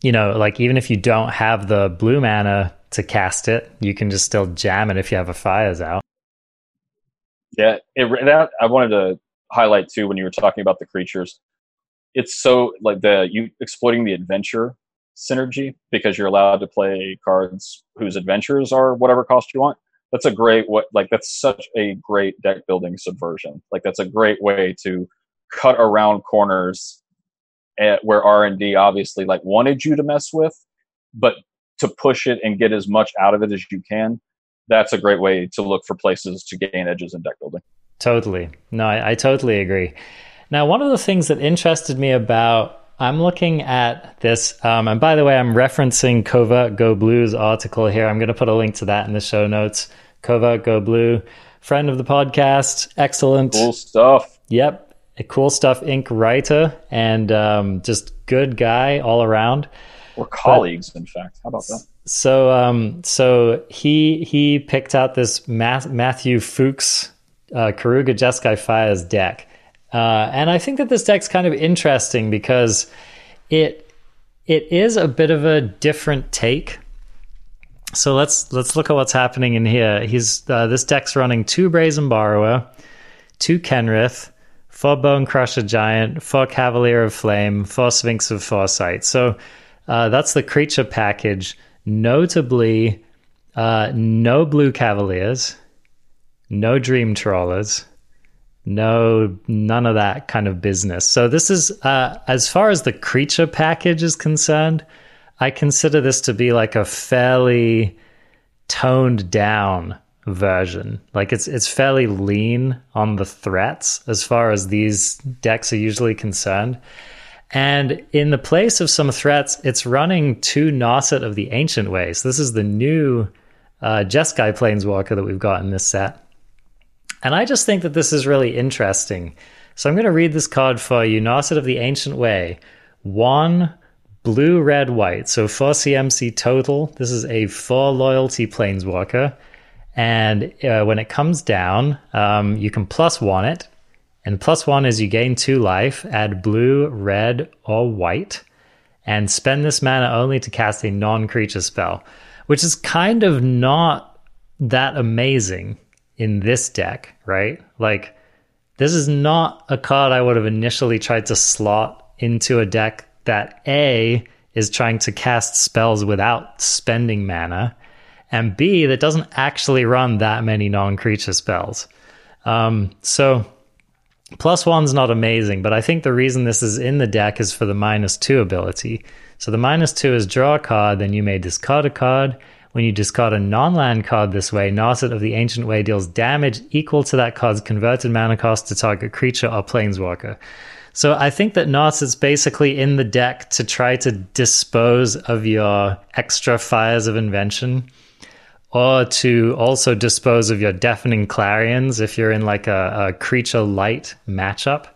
you know, like even if you don't have the blue mana to cast it, you can just still jam it if you have a fires out. Yeah, it, that I wanted to highlight too when you were talking about the creatures. It's so like the you exploiting the adventure synergy because you're allowed to play cards whose adventures are whatever cost you want. That's a great what like that's such a great deck building subversion. Like that's a great way to cut around corners at, where R and D obviously like wanted you to mess with, but to push it and get as much out of it as you can. That's a great way to look for places to gain edges in deck building. Totally. No, I, I totally agree. Now, one of the things that interested me about I'm looking at this, um, and by the way, I'm referencing Covert Go Blue's article here. I'm going to put a link to that in the show notes. Covert Go Blue, friend of the podcast, excellent. Cool stuff. Yep, a cool stuff Inc. writer, and um, just good guy all around. We're colleagues, in fact. How about that? So, um, so he he picked out this Ma- Matthew Fuchs uh, Karuga Jeskai Fires deck. Uh, and I think that this deck's kind of interesting because it it is a bit of a different take So let's let's look at what's happening in here. He's uh, this deck's running two Brazen Borrower, two Kenrith, four Bone Crusher Giant, four Cavalier of Flame, four Sphinx of Foresight. So uh, that's the creature package. Notably, uh, no Blue Cavaliers, no Dream Trawlers, no none of that kind of business. So this is uh, as far as the creature package is concerned. I consider this to be like a fairly toned down version. Like it's it's fairly lean on the threats as far as these decks are usually concerned. And in the place of some threats, it's running two Narset of the Ancient Ways. This is the new uh, Jeskai Planeswalker that we've got in this set. And I just think that this is really interesting. So I'm going to read this card for you Narset of the Ancient Way. One blue, red, white. So 4 CMC total. This is a 4 loyalty planeswalker. And uh, when it comes down, um, you can plus one it. And plus one is you gain two life, add blue, red, or white, and spend this mana only to cast a non creature spell, which is kind of not that amazing in this deck, right? Like, this is not a card I would have initially tried to slot into a deck that A is trying to cast spells without spending mana, and B that doesn't actually run that many non-creature spells. Um, so plus one's not amazing, but I think the reason this is in the deck is for the minus two ability. So the minus two is draw a card, then you may discard a card. When you discard a non-land card this way, Narset of the Ancient Way deals damage equal to that card's converted mana cost to target creature or planeswalker. So I think that is basically in the deck to try to dispose of your extra fires of invention or to also dispose of your deafening clarions if you're in like a, a creature light matchup.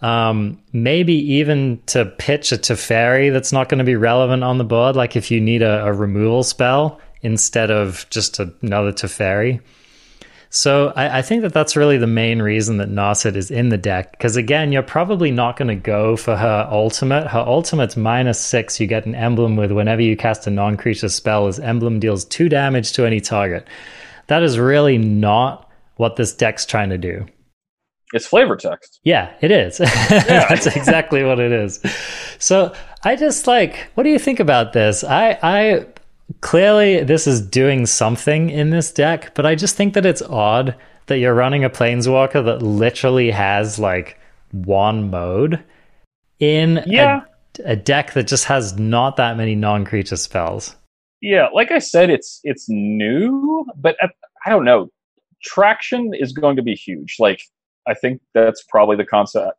Um, maybe even to pitch a Teferi that's not going to be relevant on the board, like if you need a, a removal spell instead of just another Teferi. So I, I, think that that's really the main reason that Narset is in the deck. Because again, you're probably not going to go for her ultimate. Her ultimate's minus six. You get an emblem with whenever you cast a non-creature spell, this emblem deals two damage to any target. That is really not what this deck's trying to do. It's flavor text. Yeah, it is. Yeah. that's exactly what it is. So I just like, what do you think about this? I I clearly this is doing something in this deck, but I just think that it's odd that you're running a planeswalker that literally has like one mode in yeah. a, a deck that just has not that many non-creature spells. Yeah, like I said, it's it's new, but I, I don't know. Traction is going to be huge. Like I think that's probably the concept.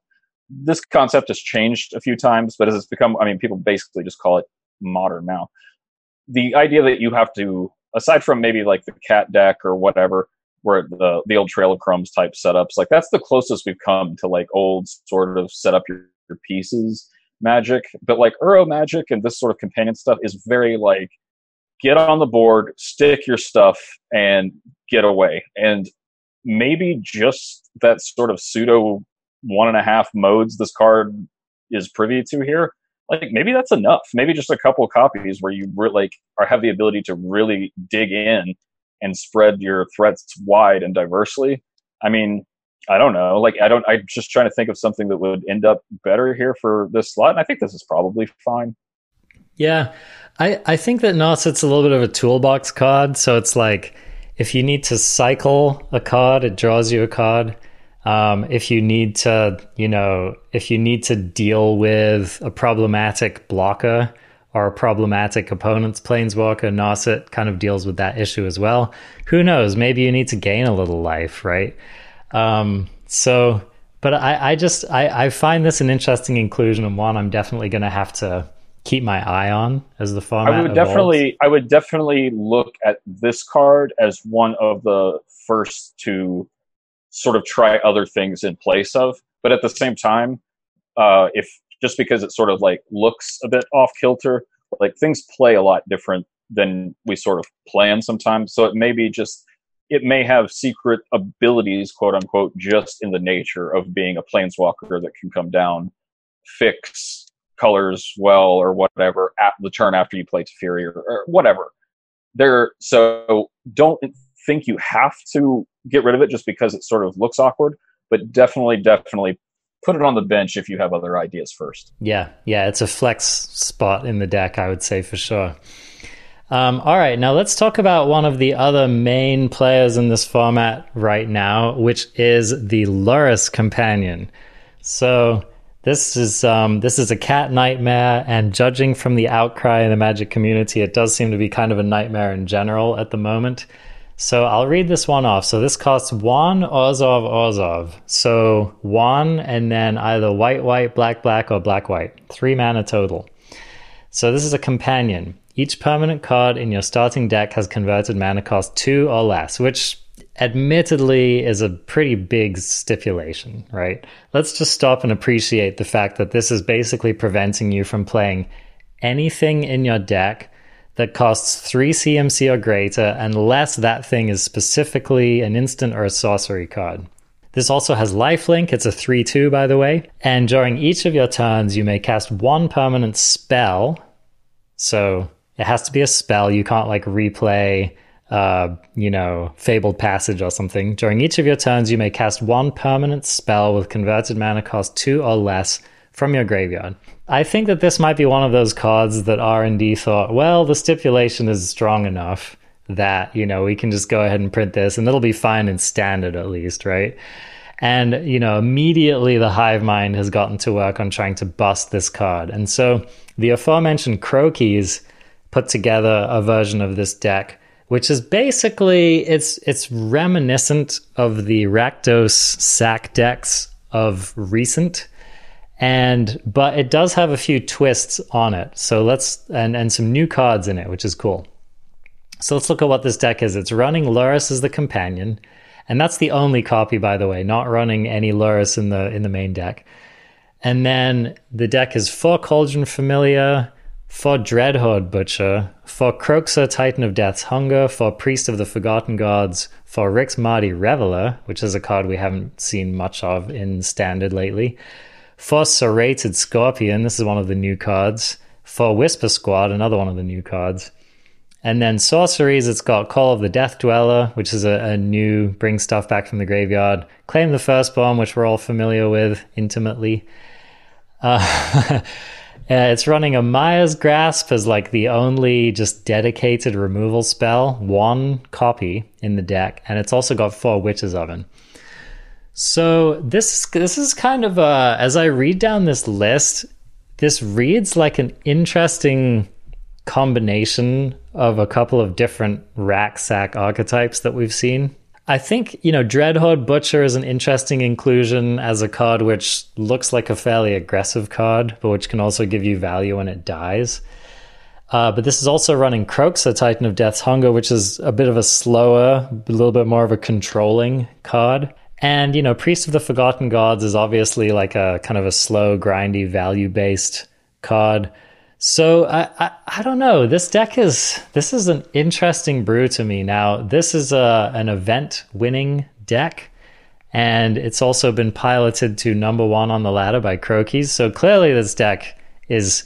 This concept has changed a few times, but as it's become, I mean, people basically just call it modern now the idea that you have to, aside from maybe like the cat deck or whatever, where the the old Trail of Crumbs type setups, like that's the closest we've come to like old sort of set up your, your pieces magic. But like Uro magic and this sort of companion stuff is very like get on the board, stick your stuff, and get away. And maybe just that sort of pseudo one and a half modes this card is privy to here like maybe that's enough. Maybe just a couple copies where you re- like are have the ability to really dig in and spread your threats wide and diversely. I mean, I don't know. Like I don't. I'm just trying to think of something that would end up better here for this slot, and I think this is probably fine. Yeah, I I think that Narset's a little bit of a toolbox card. So it's like if you need to cycle a card, it draws you a card. Um, if you need to, you know, if you need to deal with a problematic blocker or a problematic opponent's planeswalker, Narset kind of deals with that issue as well. Who knows? Maybe you need to gain a little life, right? Um, so, but I, I just I, I find this an interesting inclusion and one I'm definitely going to have to keep my eye on as the format. I would evolves. definitely I would definitely look at this card as one of the first to sort of try other things in place of. But at the same time, uh, if just because it sort of like looks a bit off kilter, like things play a lot different than we sort of plan sometimes. So it may be just it may have secret abilities, quote unquote, just in the nature of being a planeswalker that can come down, fix colors well or whatever at the turn after you play Teferi or, or whatever. there so don't think you have to get rid of it just because it sort of looks awkward but definitely definitely put it on the bench if you have other ideas first yeah yeah it's a flex spot in the deck i would say for sure um, all right, now let's talk about one of the other main players in this format right now, which is the Lurrus Companion. So this is um, this is a cat nightmare, and judging from the outcry in the Magic community, it does seem to be kind of a nightmare in general at the moment. So I'll read this one off. So this costs one Orzhov Orzhov. So one and then either white white, black black, or black white. Three mana total. So this is a companion. Each permanent card in your starting deck has converted mana cost two or less, which admittedly is a pretty big stipulation, right? Let's just stop and appreciate the fact that this is basically preventing you from playing anything in your deck that costs 3 CMC or greater unless that thing is specifically an instant or a sorcery card. This also has lifelink, it's a 3 2 by the way, and during each of your turns, you may cast one permanent spell. So it has to be a spell, you can't like replay uh, you know, Fabled Passage or something. During each of your turns, you may cast one permanent spell with converted mana cost two or less from your graveyard. I think that this might be one of those cards that R&D thought, well, the stipulation is strong enough that, you know, we can just go ahead and print this and it'll be fine in standard at least, right? And, you know, immediately the hive mind has gotten to work on trying to bust this card. And so the aforementioned Crokeyz put together a version of this deck which is basically it's it's reminiscent of the Rakdos sack decks of recent and but it does have a few twists on it. So let's and and some new cards in it, which is cool. So let's look at what this deck is. It's running Lurrus as the companion, and that's the only copy, by the way, not running any Lurrus in the in the main deck. And then the deck is four Cauldron Familiar, for Dreadhorde Butcher, for Kroxa Titan of Death's Hunger, for Priest of the Forgotten Gods, for Rix Maadi Reveler, which is a card we haven't seen much of in Standard lately, for Serrated Scorpion, this is one of the new cards, for Whisper Squad, another one of the new cards. And then sorceries, it's got Call of the Death Dweller, which is a, a new bring stuff back from the graveyard. Claim the Firstborn, which we're all familiar with intimately. Uh, Uh, it's running a Mire's Grasp as like the only just dedicated removal spell, one copy in the deck, and it's also got four Witch's Oven. So this this is kind of a, as I read down this list, this reads like an interesting combination of a couple of different rack sack archetypes that we've seen. I think, you know, Dreadhorde Butcher is an interesting inclusion as a card which looks like a fairly aggressive card, but which can also give you value when it dies. Uh, but this is also running Kroxa, Titan of Death's Hunger, which is a bit of a slower, a little bit more of a controlling card. And, you know, Priest of the Forgotten Gods is obviously like a kind of a slow, grindy, value based card. So I, I, I don't know. This deck is this is an interesting brew to me. Now this is a an event winning deck, and it's also been piloted to number one on the ladder by Crokeyz. So clearly this deck is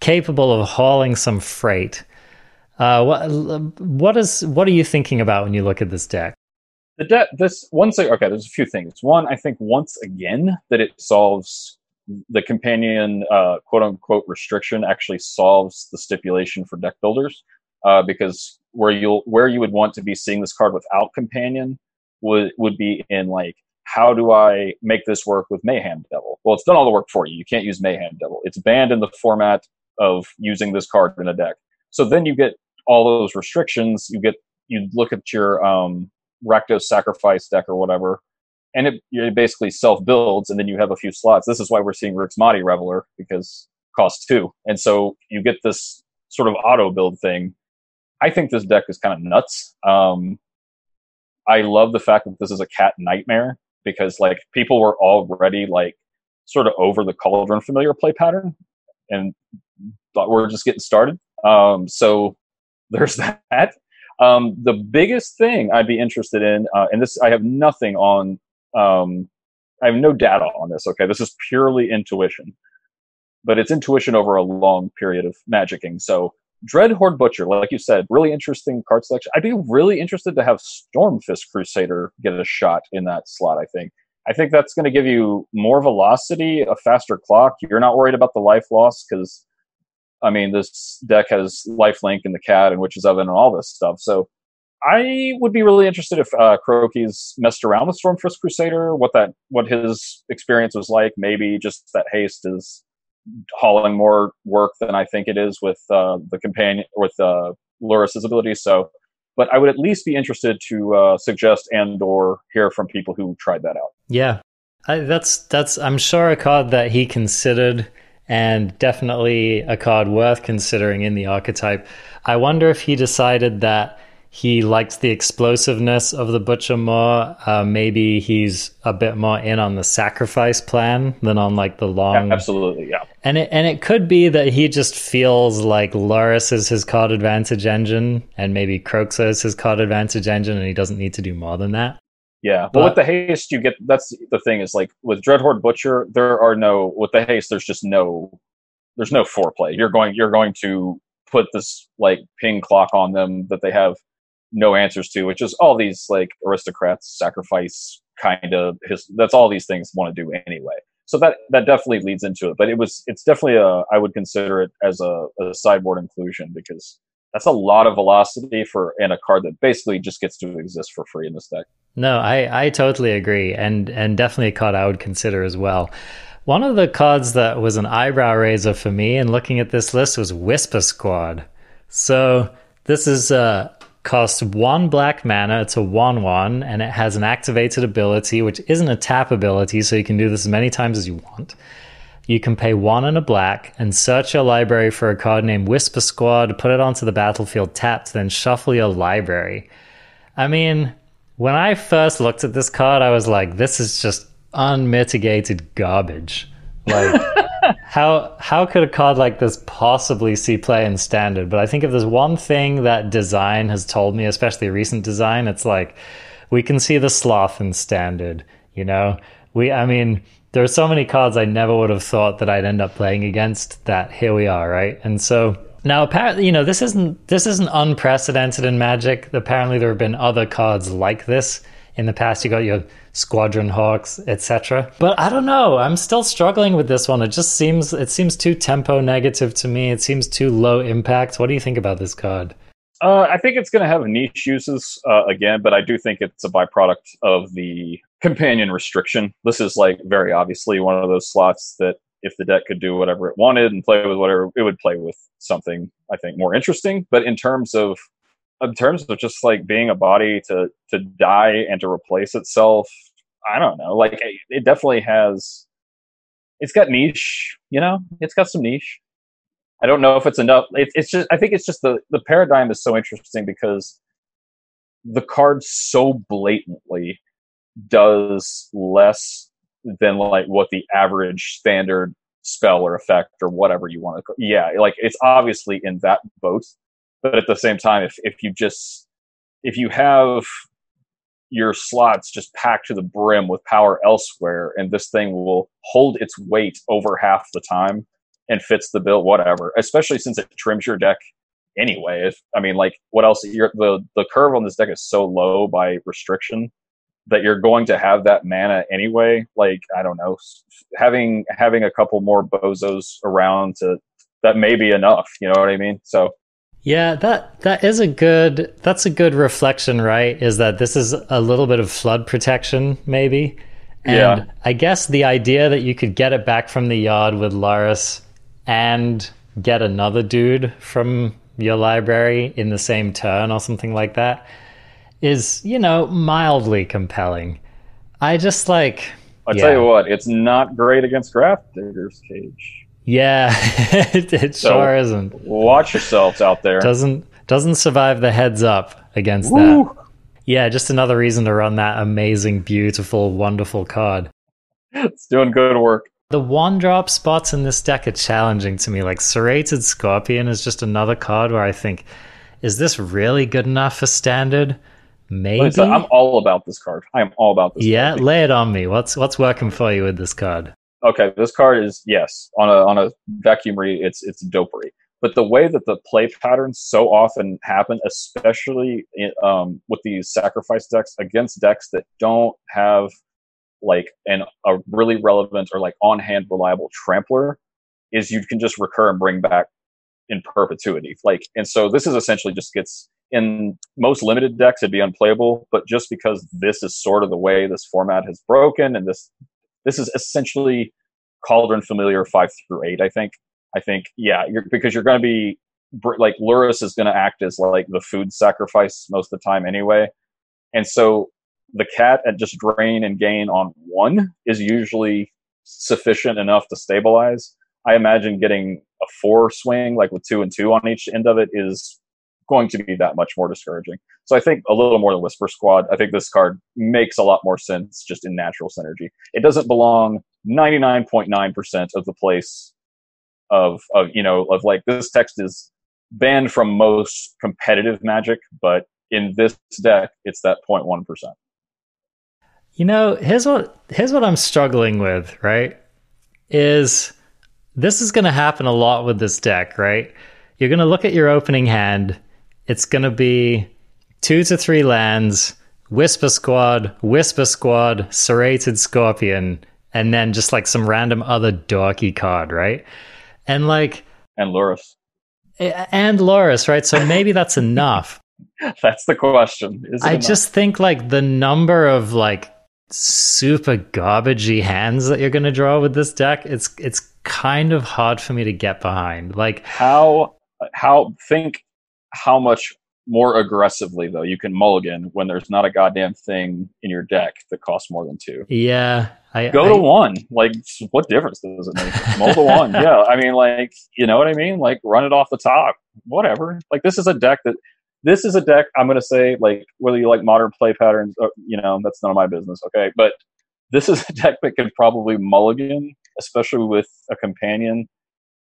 capable of hauling some freight. Uh, what what is what are you thinking about when you look at this deck? The deck. This once. Okay, there's a few things. One, I think once again that it solves the companion uh, quote unquote restriction actually solves the stipulation for deck builders uh, because where you'll where you would want to be seeing this card without companion would would be in like how do I make this work with Mayhem Devil? Well, it's done all the work for you. You can't use Mayhem Devil. It's banned in the format of using this card in a deck. So then you get all those restrictions. You get you look at your um, Rakdos Sacrifice deck or whatever, and it, it basically self builds, and then you have a few slots. This is why we're seeing Rick's Rix Maadi Reveler because cost two, and so you get this sort of auto build thing. I think this deck is kind of nuts. Um, I love the fact that this is a cat nightmare because like people were already like sort of over the cauldron familiar play pattern and thought we're just getting started. Um, so there's that. Um, the biggest thing I'd be interested in, uh, and this I have nothing on um, I have no data on this. Okay, this is purely intuition, but it's intuition over a long period of magicking. So Dreadhorde Butcher, like you said, really interesting card selection. I'd be really interested to have Stormfist Crusader get a shot in that slot. I think. I think that's going to give you more velocity, a faster clock. You're not worried about the life loss because, I mean, this deck has life link and the cat and witch's oven and all this stuff. So I would be really interested if uh, Crokeyz messed around with Stormfist Crusader, what that what his experience was like. Maybe just that haste is hauling more work than I think it is with uh, the companion with uh, Lurrus's ability. So, but I would at least be interested to uh, suggest and or hear from people who tried that out. Yeah, I, that's that's I'm sure a card that he considered and definitely a card worth considering in the archetype. I wonder if he decided that he likes the explosiveness of the butcher more. Uh, maybe he's a bit more in on the sacrifice plan than on like the long. Yeah, absolutely, yeah. And it and it could be that he just feels like Lurrus is his card advantage engine, and maybe Kroxa is his card advantage engine, and he doesn't need to do more than that. Yeah, but with the haste, you get that's the thing is like with Dreadhorde Butcher, there are no with the haste. There's just no, there's no foreplay. You're going, you're going to put this like ping clock on them that they have no answers to, which is all these like aristocrats sacrifice kind of his. That's all these things want to do anyway. So that that definitely leads into it. But it was it's definitely a I would consider it as a, a sideboard inclusion because that's a lot of velocity for in a card that basically just gets to exist for free in this deck. No, I, I totally agree, and and definitely a card I would consider as well. One of the cards that was an eyebrow raiser for me in looking at this list was Whisper Squad. So this is uh, costs one black mana. It's a 1 1, and it has an activated ability, which isn't a tap ability, so you can do this as many times as you want. You can pay one and a black and search your library for a card named Whisper Squad, put it onto the battlefield tapped, then shuffle your library. I mean, when I first looked at this card, I was like, this is just unmitigated garbage. Like, how how could a card like this possibly see play in standard? But I think if there's one thing that design has told me, especially recent design, it's like we can see the sloth in standard. You know, we I mean, there are so many cards I never would have thought that I'd end up playing against. That here we are, right? And so now apparently, you know, this isn't this isn't unprecedented in Magic. Apparently, there have been other cards like this in the past. You got your Squadron Hawks, etc. But I don't know. I'm still struggling with this one. It just seems it seems too tempo negative to me. It seems too low impact. What do you think about this card? Uh, I think it's going to have niche uses uh, again, but I do think it's a byproduct of the companion restriction. This is like very obviously one of those slots that if the deck could do whatever it wanted and play with whatever it would play with something I think more interesting. But in terms of in terms of just like being a body to to die and to replace itself i don't know. Like it definitely has it's got niche you know? It's got some niche. I don't know if it's enough it, it's just i think it's just the the paradigm is so interesting because the card so blatantly does less than like what the average standard spell or effect or whatever you want to call. yeah like it's obviously in that boat but at the same time if, if you just if you have your slots just packed to the brim with power elsewhere and this thing will hold its weight over half the time and fits the bill whatever especially since it trims your deck anyway if i mean like what else you're, the the curve on this deck is so low by restriction that you're going to have that mana anyway like i don't know having having a couple more bozos around to that may be enough you know what i mean so yeah, that that is a good that's a good reflection, right? Is that this is a little bit of flood protection, maybe. And yeah. I guess the idea that you could get it back from the yard with Lurrus and get another dude from your library in the same turn or something like that is, you know, mildly compelling. I just like I yeah. tell you what, it's not great against Grafdigger's Cage. Yeah, it, it so sure isn't. Watch yourselves out there. Doesn't doesn't survive the heads up against Woo. that. Yeah, just another reason to run that amazing, beautiful, wonderful card. It's doing good work. The one drop spots in this deck are challenging to me. Like Serrated Scorpion is just another card where I think, is this really good enough for standard? Maybe. I'm all about this card. I am all about this. Yeah, card. lay it on me. What's what's working for you with this card? okay, this card is yes on a on a vacuum read, it's it's dopery. But the way that the play patterns so often happen, especially in, um, with these sacrifice decks against decks that don't have like an a really relevant or like on hand reliable trampler, is you can just recur and bring back in perpetuity. Like, and so this is essentially just gets in most limited decks it'd be unplayable, but just because this is sort of the way this format has broken, and this this is essentially Cauldron Familiar five through eight. I think. I think yeah, you're, because you're going to be like Lurrus is going to act as like the food sacrifice most of the time anyway, and so the cat at just drain and gain on one is usually sufficient enough to stabilize. I imagine getting a four swing, like with two and two on each end of it, is going to be that much more discouraging. So I think a little more than Whisper Squad. I think this card makes a lot more sense just in natural synergy. It doesn't belong 99.9% of the place of of you know of like this text is banned from most competitive magic, but in this deck it's that 0.1%. You know, here's what here's what I'm struggling with, right? Is this is going to happen a lot with this deck, right? You're going to look at your opening hand. It's going to be two to three lands, Whisper Squad, Whisper Squad, Serrated Scorpion, and then just like some random other dorky card, right? And like. And Lurrus. And Lurrus, right? So maybe that's enough. that's the question. I enough? just think like the number of like super garbagey hands that you're going to draw with this deck, it's it's kind of hard for me to get behind. Like how how think how much more aggressively though you can mulligan when there's not a goddamn thing in your deck that costs more than two. Yeah, I, go I, to one. Like, what difference does it make? Mull to one. Yeah, I mean, like, you know what I mean? Like, run it off the top. Whatever. Like, this is a deck that this is a deck I'm going to say like whether you like modern play patterns, or, you know, that's none of my business. Okay, but this is a deck that could probably mulligan, especially with a companion,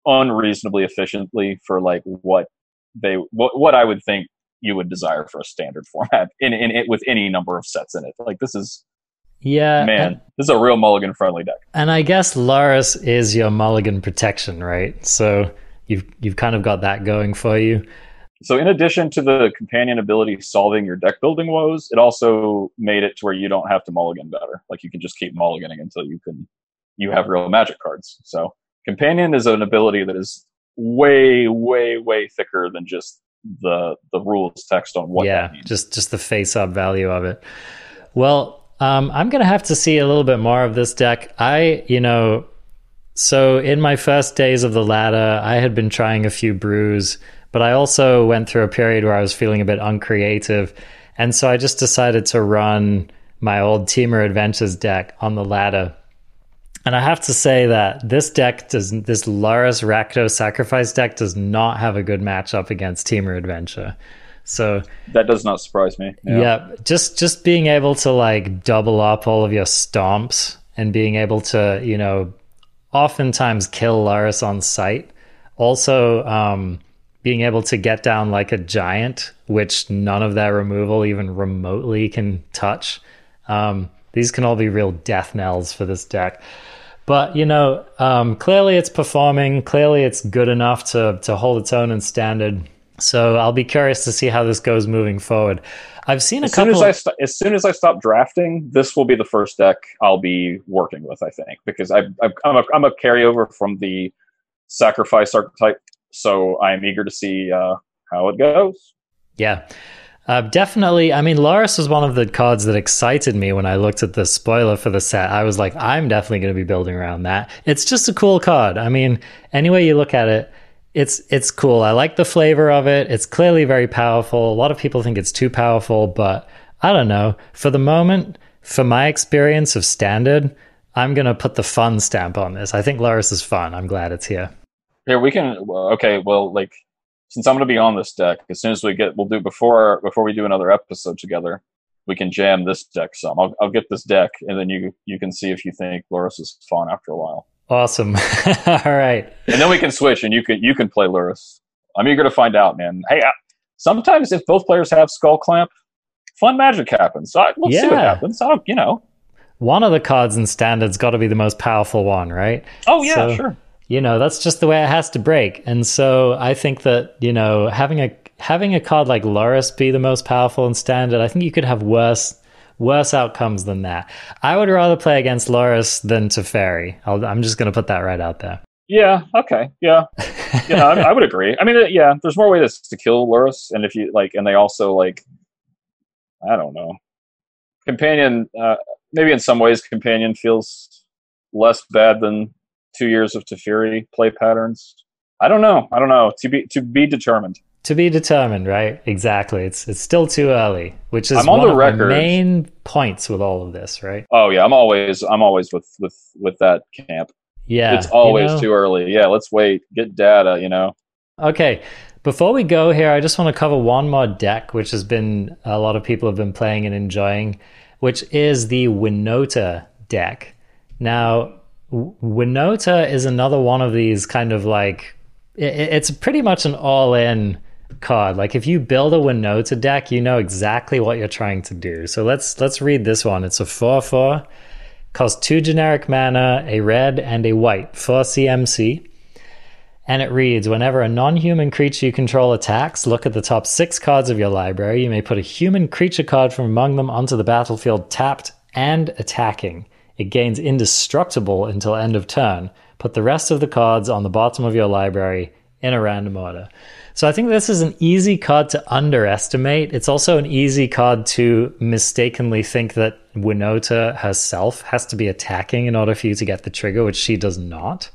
unreasonably efficiently for like what they what what I would think you would desire for a standard format in in it with any number of sets in it. Like this is yeah, man, and, this is a real mulligan friendly deck. And I guess Lurrus is your mulligan protection, right? So you've you've kind of got that going for you. So, in addition to the companion ability solving your deck building woes, it also made it to where you don't have to mulligan better. Like you can just keep mulliganing until you can you have real magic cards. So, companion is an ability that is way, way, way thicker than just the the rules text on what. Yeah, just just the face up value of it. Well, um, I'm gonna have to see a little bit more of this deck. I, you know, so in my first days of the ladder, I had been trying a few brews but I also went through a period where I was feeling a bit uncreative. And so I just decided to run my old Temur Adventures deck on the ladder. And I have to say that this deck does this Lurrus Rakdos Sacrifice deck does not have a good matchup against Temur Adventure. So that does not surprise me. Yeah. yeah, just just being able to like double up all of your stomps and being able to, you know, oftentimes kill Lurrus on sight. Also, um, being able to get down like a giant, which none of their removal even remotely can touch. Um, these can all be real death knells for this deck. But you know, um, clearly it's performing. Clearly it's good enough to to hold its own in standard. So I'll be curious to see how this goes moving forward. I've seen a as couple. Soon as, I st- as soon as I stop drafting, this will be the first deck I'll be working with. I think because I, am a, I'm a carryover from the sacrifice archetype so I'm eager to see uh, how it goes. Yeah. Uh, definitely. I mean, Lurrus was one of the cards that excited me when I looked at the spoiler for the set. I was like, I'm definitely going to be building around that. It's just a cool card. I mean, any way you look at it, it's it's cool. I like the flavor of it. It's clearly very powerful. A lot of people think it's too powerful, but I don't know. For the moment, for my experience of standard, I'm going to put the fun stamp on this. I think Lurrus is fun. I'm glad it's here. Here we can. Okay, well, like since I'm going to be on this deck, as soon as we get, we'll do before before we do another episode together. We can jam this deck some. I'll, I'll get this deck, and then you you can see if you think Lurrus is fun after a while. Awesome. All right. And then we can switch, and you can you can play Lurrus. I'm eager to find out, man. Hey, sometimes if both players have Skullclamp, fun magic happens. So let's yeah. see what happens. I don't, you know. One of the cards in standard's got to be the most powerful one, right? Oh yeah, so, sure you know, that's just the way it has to break. And so I think that, you know, having a having a card like Lurrus be the most powerful in standard, I think you could have worse worse outcomes than that. I would rather play against Lurrus than Teferi. i am just going to put that right out there. Yeah. Okay. Yeah. Yeah. I, I, would agree. I mean, uh, yeah. There's more ways to kill Lurrus, and if you like, and they also like, I don't know, companion. Uh, maybe in some ways, companion feels less bad than two years of Teferi play patterns. I don't know. I don't know. To be to be determined. To be determined, right? Exactly. It's it's still too early, which is I'm on one the of record. the main points with all of this, right? Oh yeah, I'm always I'm always with with with that camp. Yeah, it's always you know? too early. Yeah, let's wait, get data. You know. Okay, before we go here, I just want to cover one more deck, which has been a lot of people have been playing and enjoying, which is the Winota deck. Now, Winota is another one of these kind of like it, it's pretty much an all-in card. Like if you build a Winota deck, you know exactly what you're trying to do. So let's let's read this one. It's a 4-4, costs two generic mana, a red and a white for CMC. And it reads Whenever a non human creature you control attacks, look at the top six cards of your library. You may put a human creature card from among them onto the battlefield tapped and attacking. It gains indestructible until end of turn. Put the rest of the cards on the bottom of your library in a random order. So I think this is an easy card to underestimate. It's also an easy card to mistakenly think that Winota herself has to be attacking in order for you to get the trigger, which she does not.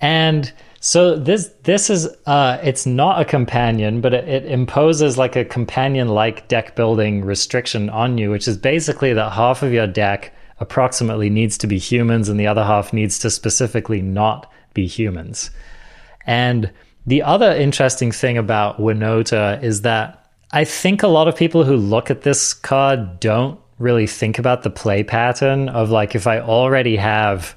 And so this this is uh, it's not a companion, but it, it imposes like a companion like deck building restriction on you, which is basically that half of your deck approximately needs to be humans and the other half needs to specifically not be humans. And the other interesting thing about Winota is that I think a lot of people who look at this card don't really think about the play pattern of like if I already have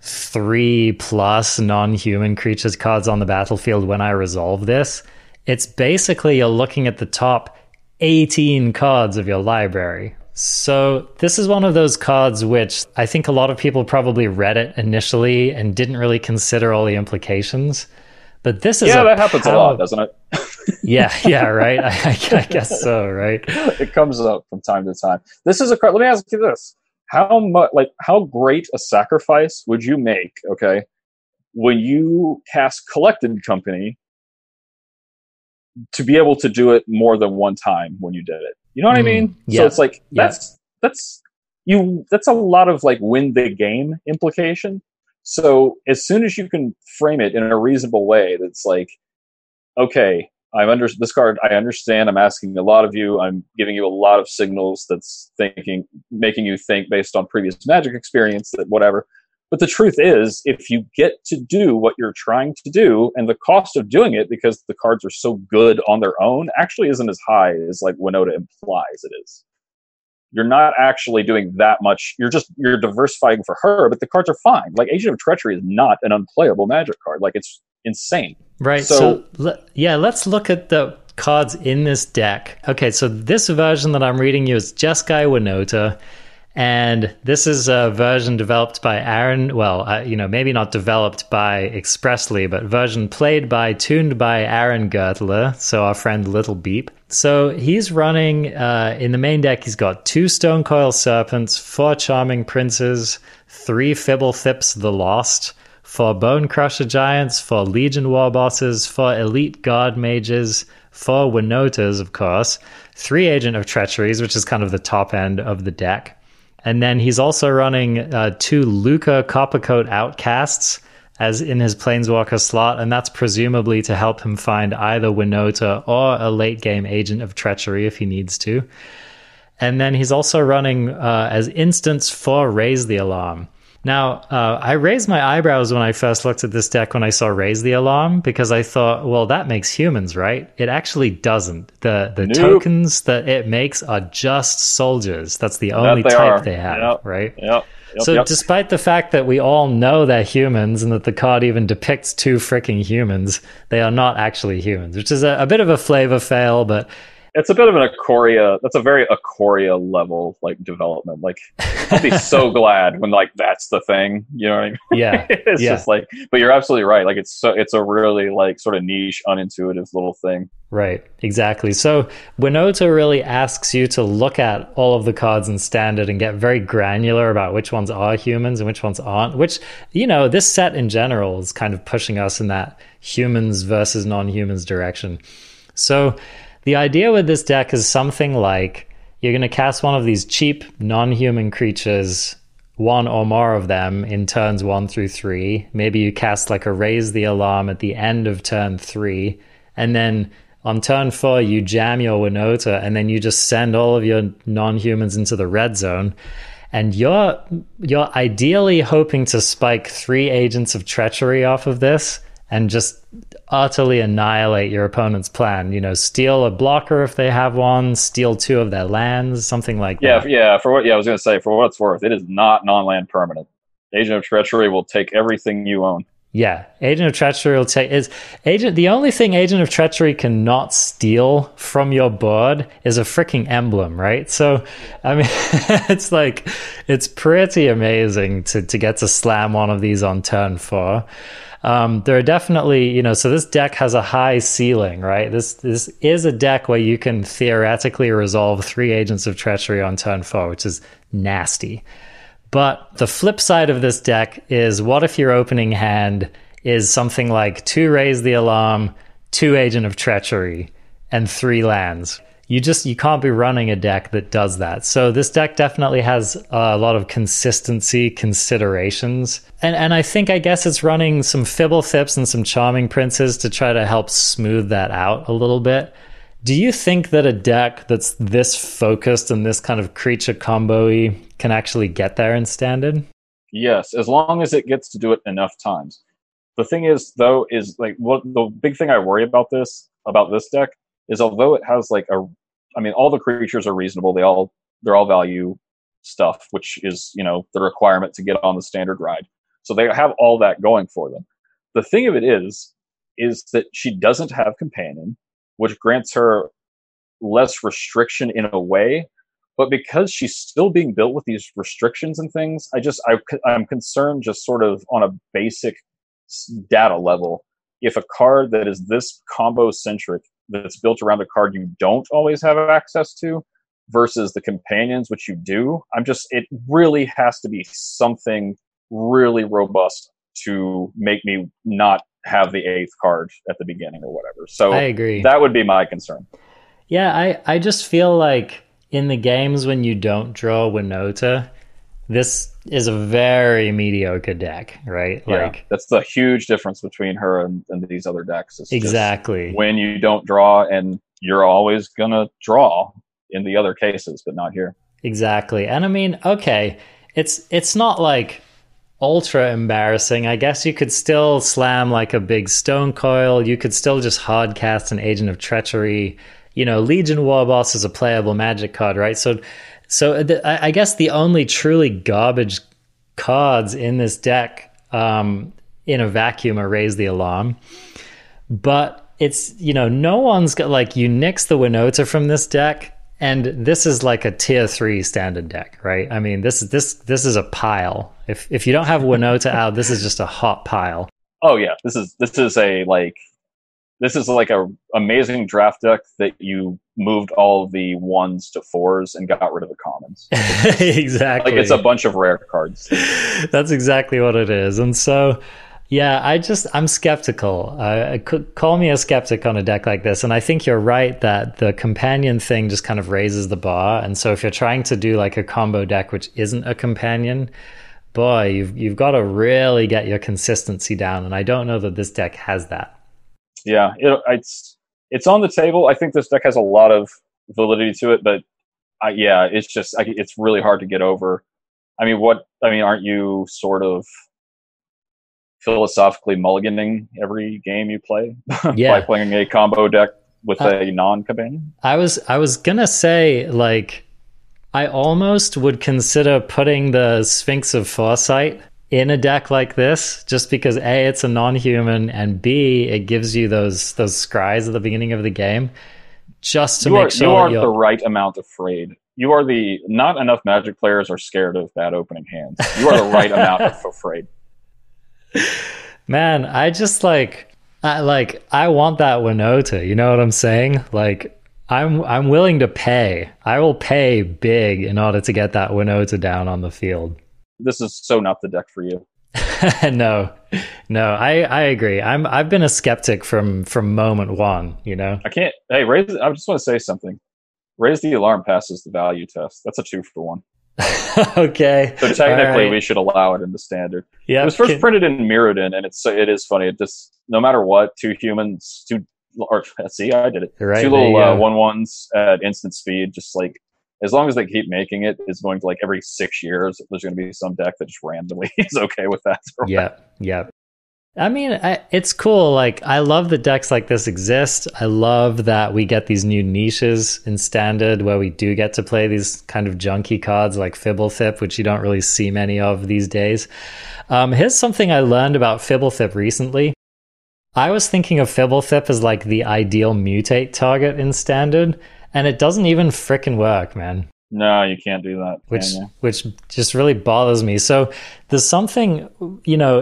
three plus non human creatures cards on the battlefield when I resolve this, it's basically you're looking at the top 18 cards of your library, so, this is one of those cards which I think a lot of people probably read it initially and didn't really consider all the implications. But this is yeah, that happens power- a lot, doesn't it? yeah, yeah, right. I, I, guess so, right? It comes up from time to time. This is a card. Let me ask you this: How much, like, how great a sacrifice would you make? Okay, when you cast Collected Company to be able to do it more than one time when you did it. You know what mm, I mean? Yeah. So it's like that's yeah. that's you that's a lot of like win the game implication. So as soon as you can frame it in a reasonable way, that's like, okay, I'm under this card. I understand. I'm asking a lot of you. I'm giving you a lot of signals. That's thinking, making you think based on previous magic experience that whatever. But the truth is, if you get to do what you're trying to do, and the cost of doing it because the cards are so good on their own actually isn't as high as like Winota implies it is. You're not actually doing that much. You're just you're diversifying for her, but the cards are fine. Like Agent of Treachery is not an unplayable magic card. Like it's insane. Right. So, so yeah, let's look at the cards in this deck. Okay, so this version that I'm reading you is Jeskai Winota. And this is a version developed by Aaron. Well, uh, you know, maybe not developed by expressly, but version played by, tuned by Aaron Gertler. So our friend Little Beep. So he's running uh, in the main deck. He's got two Stonecoil Serpents, four Charming Princes, three Fibblethips the Lost, four Bonecrusher Giants, four Legion Warbosses, four Elite Guardmages, four Winotas, of course, three Agent of Treacheries, which is kind of the top end of the deck and then he's also running uh, two Lukka Coppercoat Outcasts as in his Planeswalker slot, and that's presumably to help him find either Winota or a late game Agent of Treachery if he needs to. And then he's also running uh, as instants for Raise the Alarm. Now, uh, I raised my eyebrows when I first looked at this deck when I saw Raise the Alarm because I thought, well, that makes humans, right? It actually doesn't. The the nope. tokens that it makes are just soldiers. That's the only they type are. they have, yep. right? Yep. Yep, so, yep. despite the fact that we all know they're humans and that the card even depicts two freaking humans, they are not actually humans, which is a, a bit of a flavor fail, but it's a bit of an Ikoria. That's a very Ikoria level like development. Like I'd be so glad when like that's the thing. You know what I mean? Yeah. it's yeah. just like, but you're absolutely right. Like it's so it's a really like sort of niche, unintuitive little thing. Right, exactly. So Winota really asks you to look at all of the cards in standard and get very granular about which ones are humans and which ones aren't. Which, you know, this set in general is kind of pushing us in that humans versus non humans direction. So the idea with this deck is something like you're going to cast one of these cheap non human creatures one or more of them in turns one through three. Maybe you cast like a raise the alarm at the end of turn three, and then on turn four, you jam your Winota, and then you just send all of your non-humans into the red zone. And you're you're ideally hoping to spike three agents of treachery off of this and just utterly annihilate your opponent's plan. You know, steal a blocker if they have one, steal two of their lands, something like Yeah, that. yeah. Yeah. For what? Yeah, I was going to say for what it's worth, it is not non-land permanent. Agent of Treachery will take everything you own. Yeah, Agent of Treachery will take is agent. The only thing Agent of Treachery cannot steal from your board is a freaking emblem, right? So, I mean, it's like it's pretty amazing to to get to slam one of these on turn four. Um, there are definitely, you know, so this deck has a high ceiling, right? This this is a deck where you can theoretically resolve three Agents of Treachery on turn four, which is nasty. But the flip side of this deck is what if your opening hand is something like two raise the alarm, two agent of treachery, and three lands? You just you can't be running a deck that does that. So this deck definitely has a lot of consistency considerations. And and I think I guess it's running some Fibble Thips and some Charming Princes to try to help smooth that out a little bit. Do you think that a deck that's this focused and this kind of creature combo can actually get there in standard? Yes, as long as it gets to do it enough times. The thing is, though, is like what the big thing I worry about this about this deck is although it has like a, I mean, all the creatures are reasonable. They all they're all value stuff, which is you know the requirement to get on the standard ride. So they have all that going for them. The thing of it is, is that she doesn't have companion, which grants her less restriction in a way but because she's still being built with these restrictions and things i just I, i'm concerned just sort of on a basic data level if a card that is this combo centric that's built around a card you don't always have access to versus the companions which you do i'm just it really has to be something really robust to make me not have the eighth card at the beginning or whatever so I agree. that would be my concern Yeah, I, I just feel like in the games when you don't draw Winota, this is a very mediocre deck, right? Yeah, Like that's the huge difference between her and, and these other decks. It's exactly. when you don't draw, and you're always gonna draw in the other cases, but not here. Exactly. And I mean, okay, it's it's not like ultra embarrassing. I guess you could still slam like a big stone coil. You could still just hard cast an agent of treachery. You know, Legion Warboss is a playable magic card, right? So so I guess the only truly garbage cards in this deck um, in a vacuum are Raise the Alarm. But it's, you know, no one's got like, you nix the Winota from this deck, and this is like a tier three standard deck, right? I mean, this is this this is a pile. If if you don't have Winota out, this is just a hot pile. Oh yeah, this is this is a like this is like a amazing draft deck that you moved all the ones to fours and got rid of the commons. exactly. Like it's a bunch of rare cards. That's exactly what it is. And so, yeah, I just I'm skeptical. Uh, I could call me a skeptic on a deck like this, and I think you're right that the companion thing just kind of raises the bar. And so, if you're trying to do like a combo deck which isn't a companion, boy, you've you've got to really get your consistency down. And I don't know that this deck has that. Yeah, it, it's it's on the table. I think this deck has a lot of validity to it, but I, yeah, it's just I, it's really hard to get over. I mean, what I mean, aren't you sort of philosophically mulliganing every game you play Yeah. by playing a combo deck with Uh, a non-companion? I was I was gonna say like I almost would consider putting the Sphinx of Foresight in a deck like this, just because a it's a non-human and b it gives you those those scries at the beginning of the game. just to you make are, sure you are the right amount afraid. You are the not enough Magic players are scared of bad opening hands. You are the right amount of afraid. Man, I just like I like I want that Winota, you know what I'm saying? Like I'm I'm willing to pay. I will pay big in order to get that Winota down on the field. This is so not the deck for you. no. No, I I agree. I'm I've been a skeptic from from moment 1, you know. I can't. Hey, raise. I just want to say something. Raise the alarm passes the value test. That's a two for one. okay. So technically, All right. we should allow it in the standard. Yeah. It was first can- printed in Mirrodin, and it's it is funny. It just no matter what, two humans, two or see, I did it. Right, two little uh, one ones at instant speed. Just like as long as they keep making it, it's going to like every six years. There's going to be some deck that just randomly is okay with that. Yep, yep. I mean, I, it's cool. Like, I love that decks like this exist. I love that we get these new niches in standard where we do get to play these kind of junky cards like Fibblethip, which you don't really see many of these days. Um, here's something I learned about Fibblethip recently. I was thinking of Fibblethip as like the ideal mutate target in standard, and it doesn't even frickin' work, man No, you can't do that. which which just really bothers me. So there's something, you know,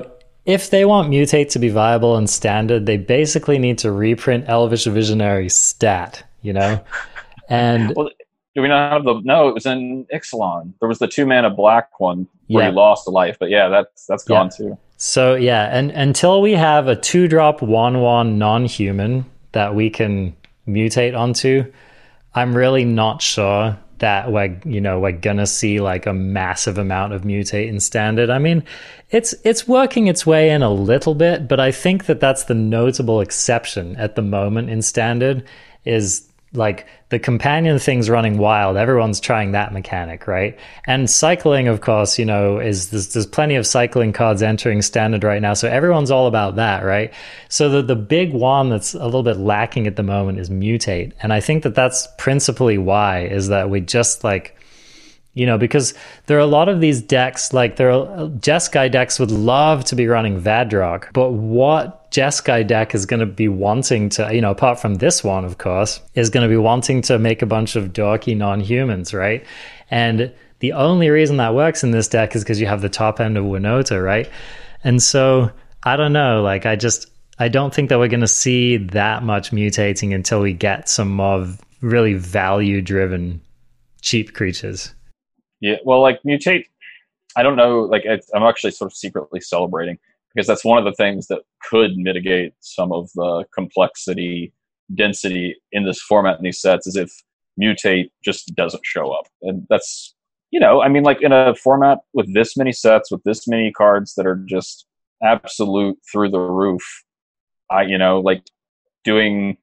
if they want mutate to be viable and standard, they basically need to reprint Elvish Visionary stat, you know, and Well, do we not have the? No, it was in Ixalan. There was the two mana black one where Yeah. you lost a life, but yeah, that's that's gone too. so yeah, and until we have a two drop one one non human that we can mutate onto, I'm really not sure that we're you know we're gonna see like a massive amount of mutate in standard. I mean, it's it's working its way in a little bit, but I think that that's the notable exception at the moment in standard is like the companion thing's running wild. Everyone's trying that mechanic, right? And cycling, of course, you know, is there's, there's plenty of cycling cards entering standard right now, so everyone's all about that, right? So the the big one that's a little bit lacking at the moment is mutate, and I think that that's principally why is that we just like you know, because there are a lot of these decks, like there are Jeskai decks would love to be running Vadrok, but what Jeskai deck is going to be wanting to, you know, apart from this one, of course, is going to be wanting to make a bunch of dorky non-humans, right? And the only reason that works in this deck is because you have the top end of Winota, right? And so I don't know, like I just I don't think that we're going to see that much mutating until we get some more really value-driven cheap creatures. Yeah, well, like mutate. I don't know. Like I'm actually sort of secretly celebrating because that's one of the things that could mitigate some of the complexity, density in this format in these sets. Is if mutate just doesn't show up, and that's you know, I mean, like in a format with this many sets, with this many cards that are just absolute through the roof. I, you know, like doing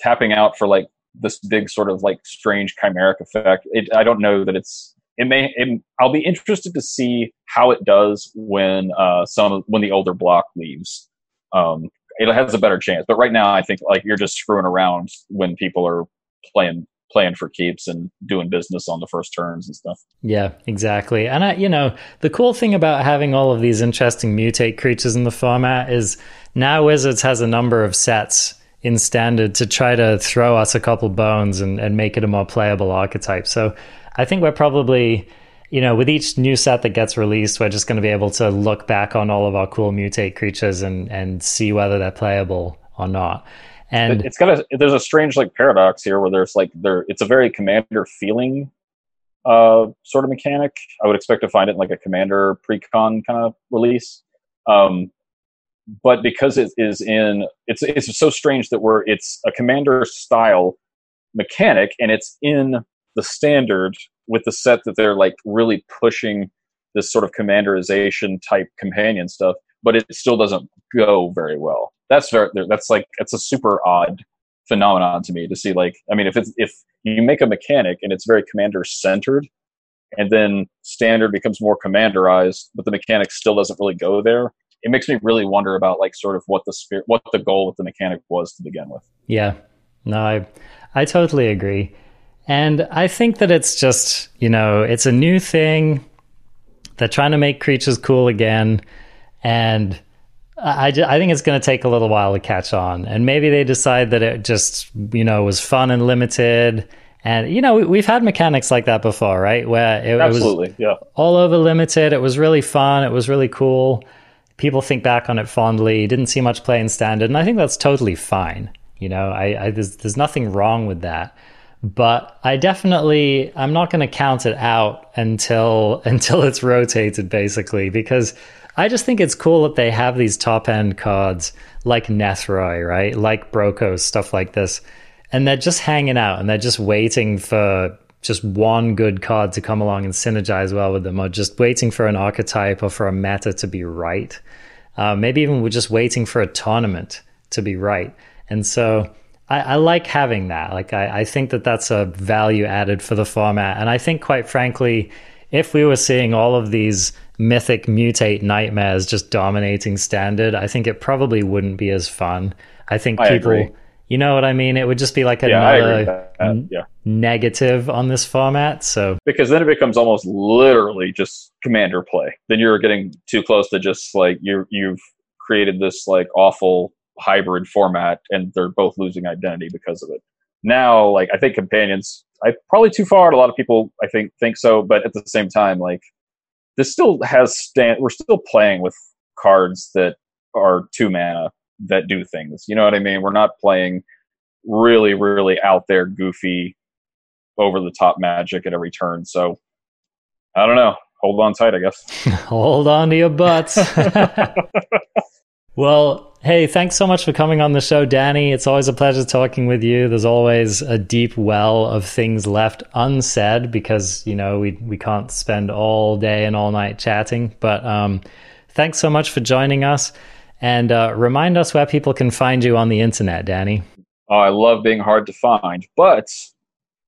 tapping out for like this big sort of like strange chimeric effect. It, I don't know that it's it may it, I'll be interested to see how it does when uh some when the older block leaves. Um, it has a better chance, but right now I think like you're just screwing around when people are playing playing for keeps and doing business on the first turns and stuff. Yeah, exactly. And I, you know, the cool thing about having all of these interesting mutate creatures in the format is now Wizards has a number of sets in standard to try to throw us a couple bones and, and make it a more playable archetype. So I think we're probably, you know, with each new set that gets released, we're just going to be able to look back on all of our cool mutate creatures and, and see whether they're playable or not. And it's got a there's a strange like paradox here where there's like there it's a very commander feeling uh sort of mechanic. I would expect to find it in like a commander pre-con kind of release. Um but because it is in it's it's so strange that we're it's a commander style mechanic and it's in the standard with the set that they're like really pushing this sort of commanderization type companion stuff but it still doesn't go very well that's very that's like it's a super odd phenomenon to me to see like i mean if it's if you make a mechanic and it's very commander centered and then standard becomes more commanderized but the mechanic still doesn't really go there it makes me really wonder about like sort of what the spirit what the goal of the mechanic was to begin with Yeah. No, I I totally agree. And I think that it's just, you know, it's a new thing. They're trying to make creatures cool again. And I, I think it's going to take a little while to catch on. And maybe they decide that it just, you know, was fun and limited. And, you know, we've had mechanics like that before, right? Where it, Absolutely, was yeah. all over limited. It was really fun. It was really cool. People think back on it fondly. Didn't see much play in standard. And I think that's totally fine. You know, I, I there's, there's nothing wrong with that but I definitely I'm not going to count it out until until it's rotated basically because I just think it's cool that they have these top end cards like Nethroi, right? Like Brokkos, stuff like this. And they're just hanging out and they're just waiting for just one good card to come along and synergize well with them, or just waiting for an archetype or for a meta to be right. Uh, maybe even we're just waiting for a tournament to be right. And so I, I like having that. Like, I, I think that that's a value added for the format. And I think, quite frankly, if we were seeing all of these mythic mutate nightmares just dominating standard, I think it probably wouldn't be as fun. I think I people, agree. you know what I mean? It would just be like Yeah, another n- Yeah. negative on this format. So because then it becomes almost literally just commander play. Then you're getting too close to just like you you've created this like awful hybrid format, and they're both losing identity because of it. Now, like I think companions, I probably too far. and A lot of people I think think so, but at the same time, like this still has stand. We're still playing with cards that are two mana that do things. You know what I mean? We're not playing really, really out there, goofy, over the top magic at every turn. So I don't know. Hold on tight, I guess. hold on to your butts. well, hey, thanks so much for coming on the show, Danny. It's always a pleasure talking with you. There's always a deep well of things left unsaid because, you know, we, we can't spend all day and all night chatting. But um, thanks so much for joining us. And uh, remind us where people can find you on the internet, Danny. Uh, I love being hard to find, but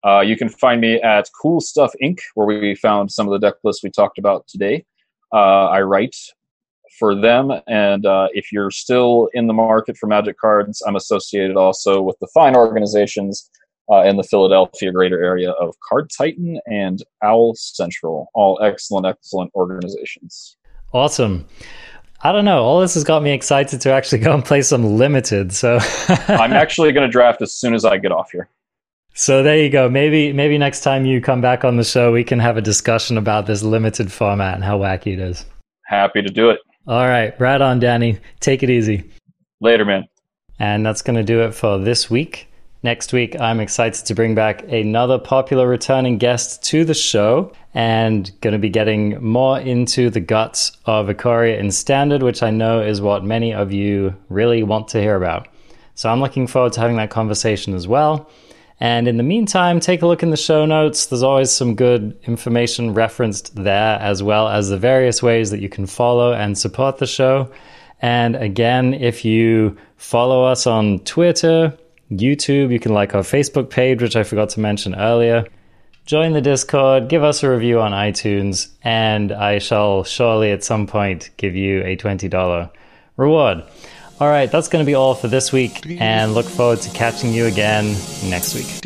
uh, you can find me at Cool Stuff Inc., where we found some of the deck lists we talked about today. Uh, I write for them, and uh, if you're still in the market for Magic cards, I'm associated also with the fine organizations uh, in the Philadelphia greater area of Card Titan and Owl Central. All excellent, excellent organizations. Awesome. I don't know. All this has got me excited to actually go and play some limited. So I'm actually going to draft as soon as I get off here. So there you go. Maybe maybe next time you come back on the show, we can have a discussion about this limited format and how wacky it is. Happy to do it. All right, right on, Danny. Take it easy. Later, man. And that's going to do it for this week. Next week, I'm excited to bring back another popular returning guest to the show and going to be getting more into the guts of Ikoria in Standard, which I know is what many of you really want to hear about. So I'm looking forward to having that conversation as well. And in the meantime, take a look in the show notes. There's always some good information referenced there, as well as the various ways that you can follow and support the show. And again, if you follow us on Twitter, YouTube, you can like our Facebook page, which I forgot to mention earlier. Join the Discord, give us a review on iTunes, and I shall surely at some point give you a $20 reward. All right, that's going to be all for this week, and look forward to catching you again next week.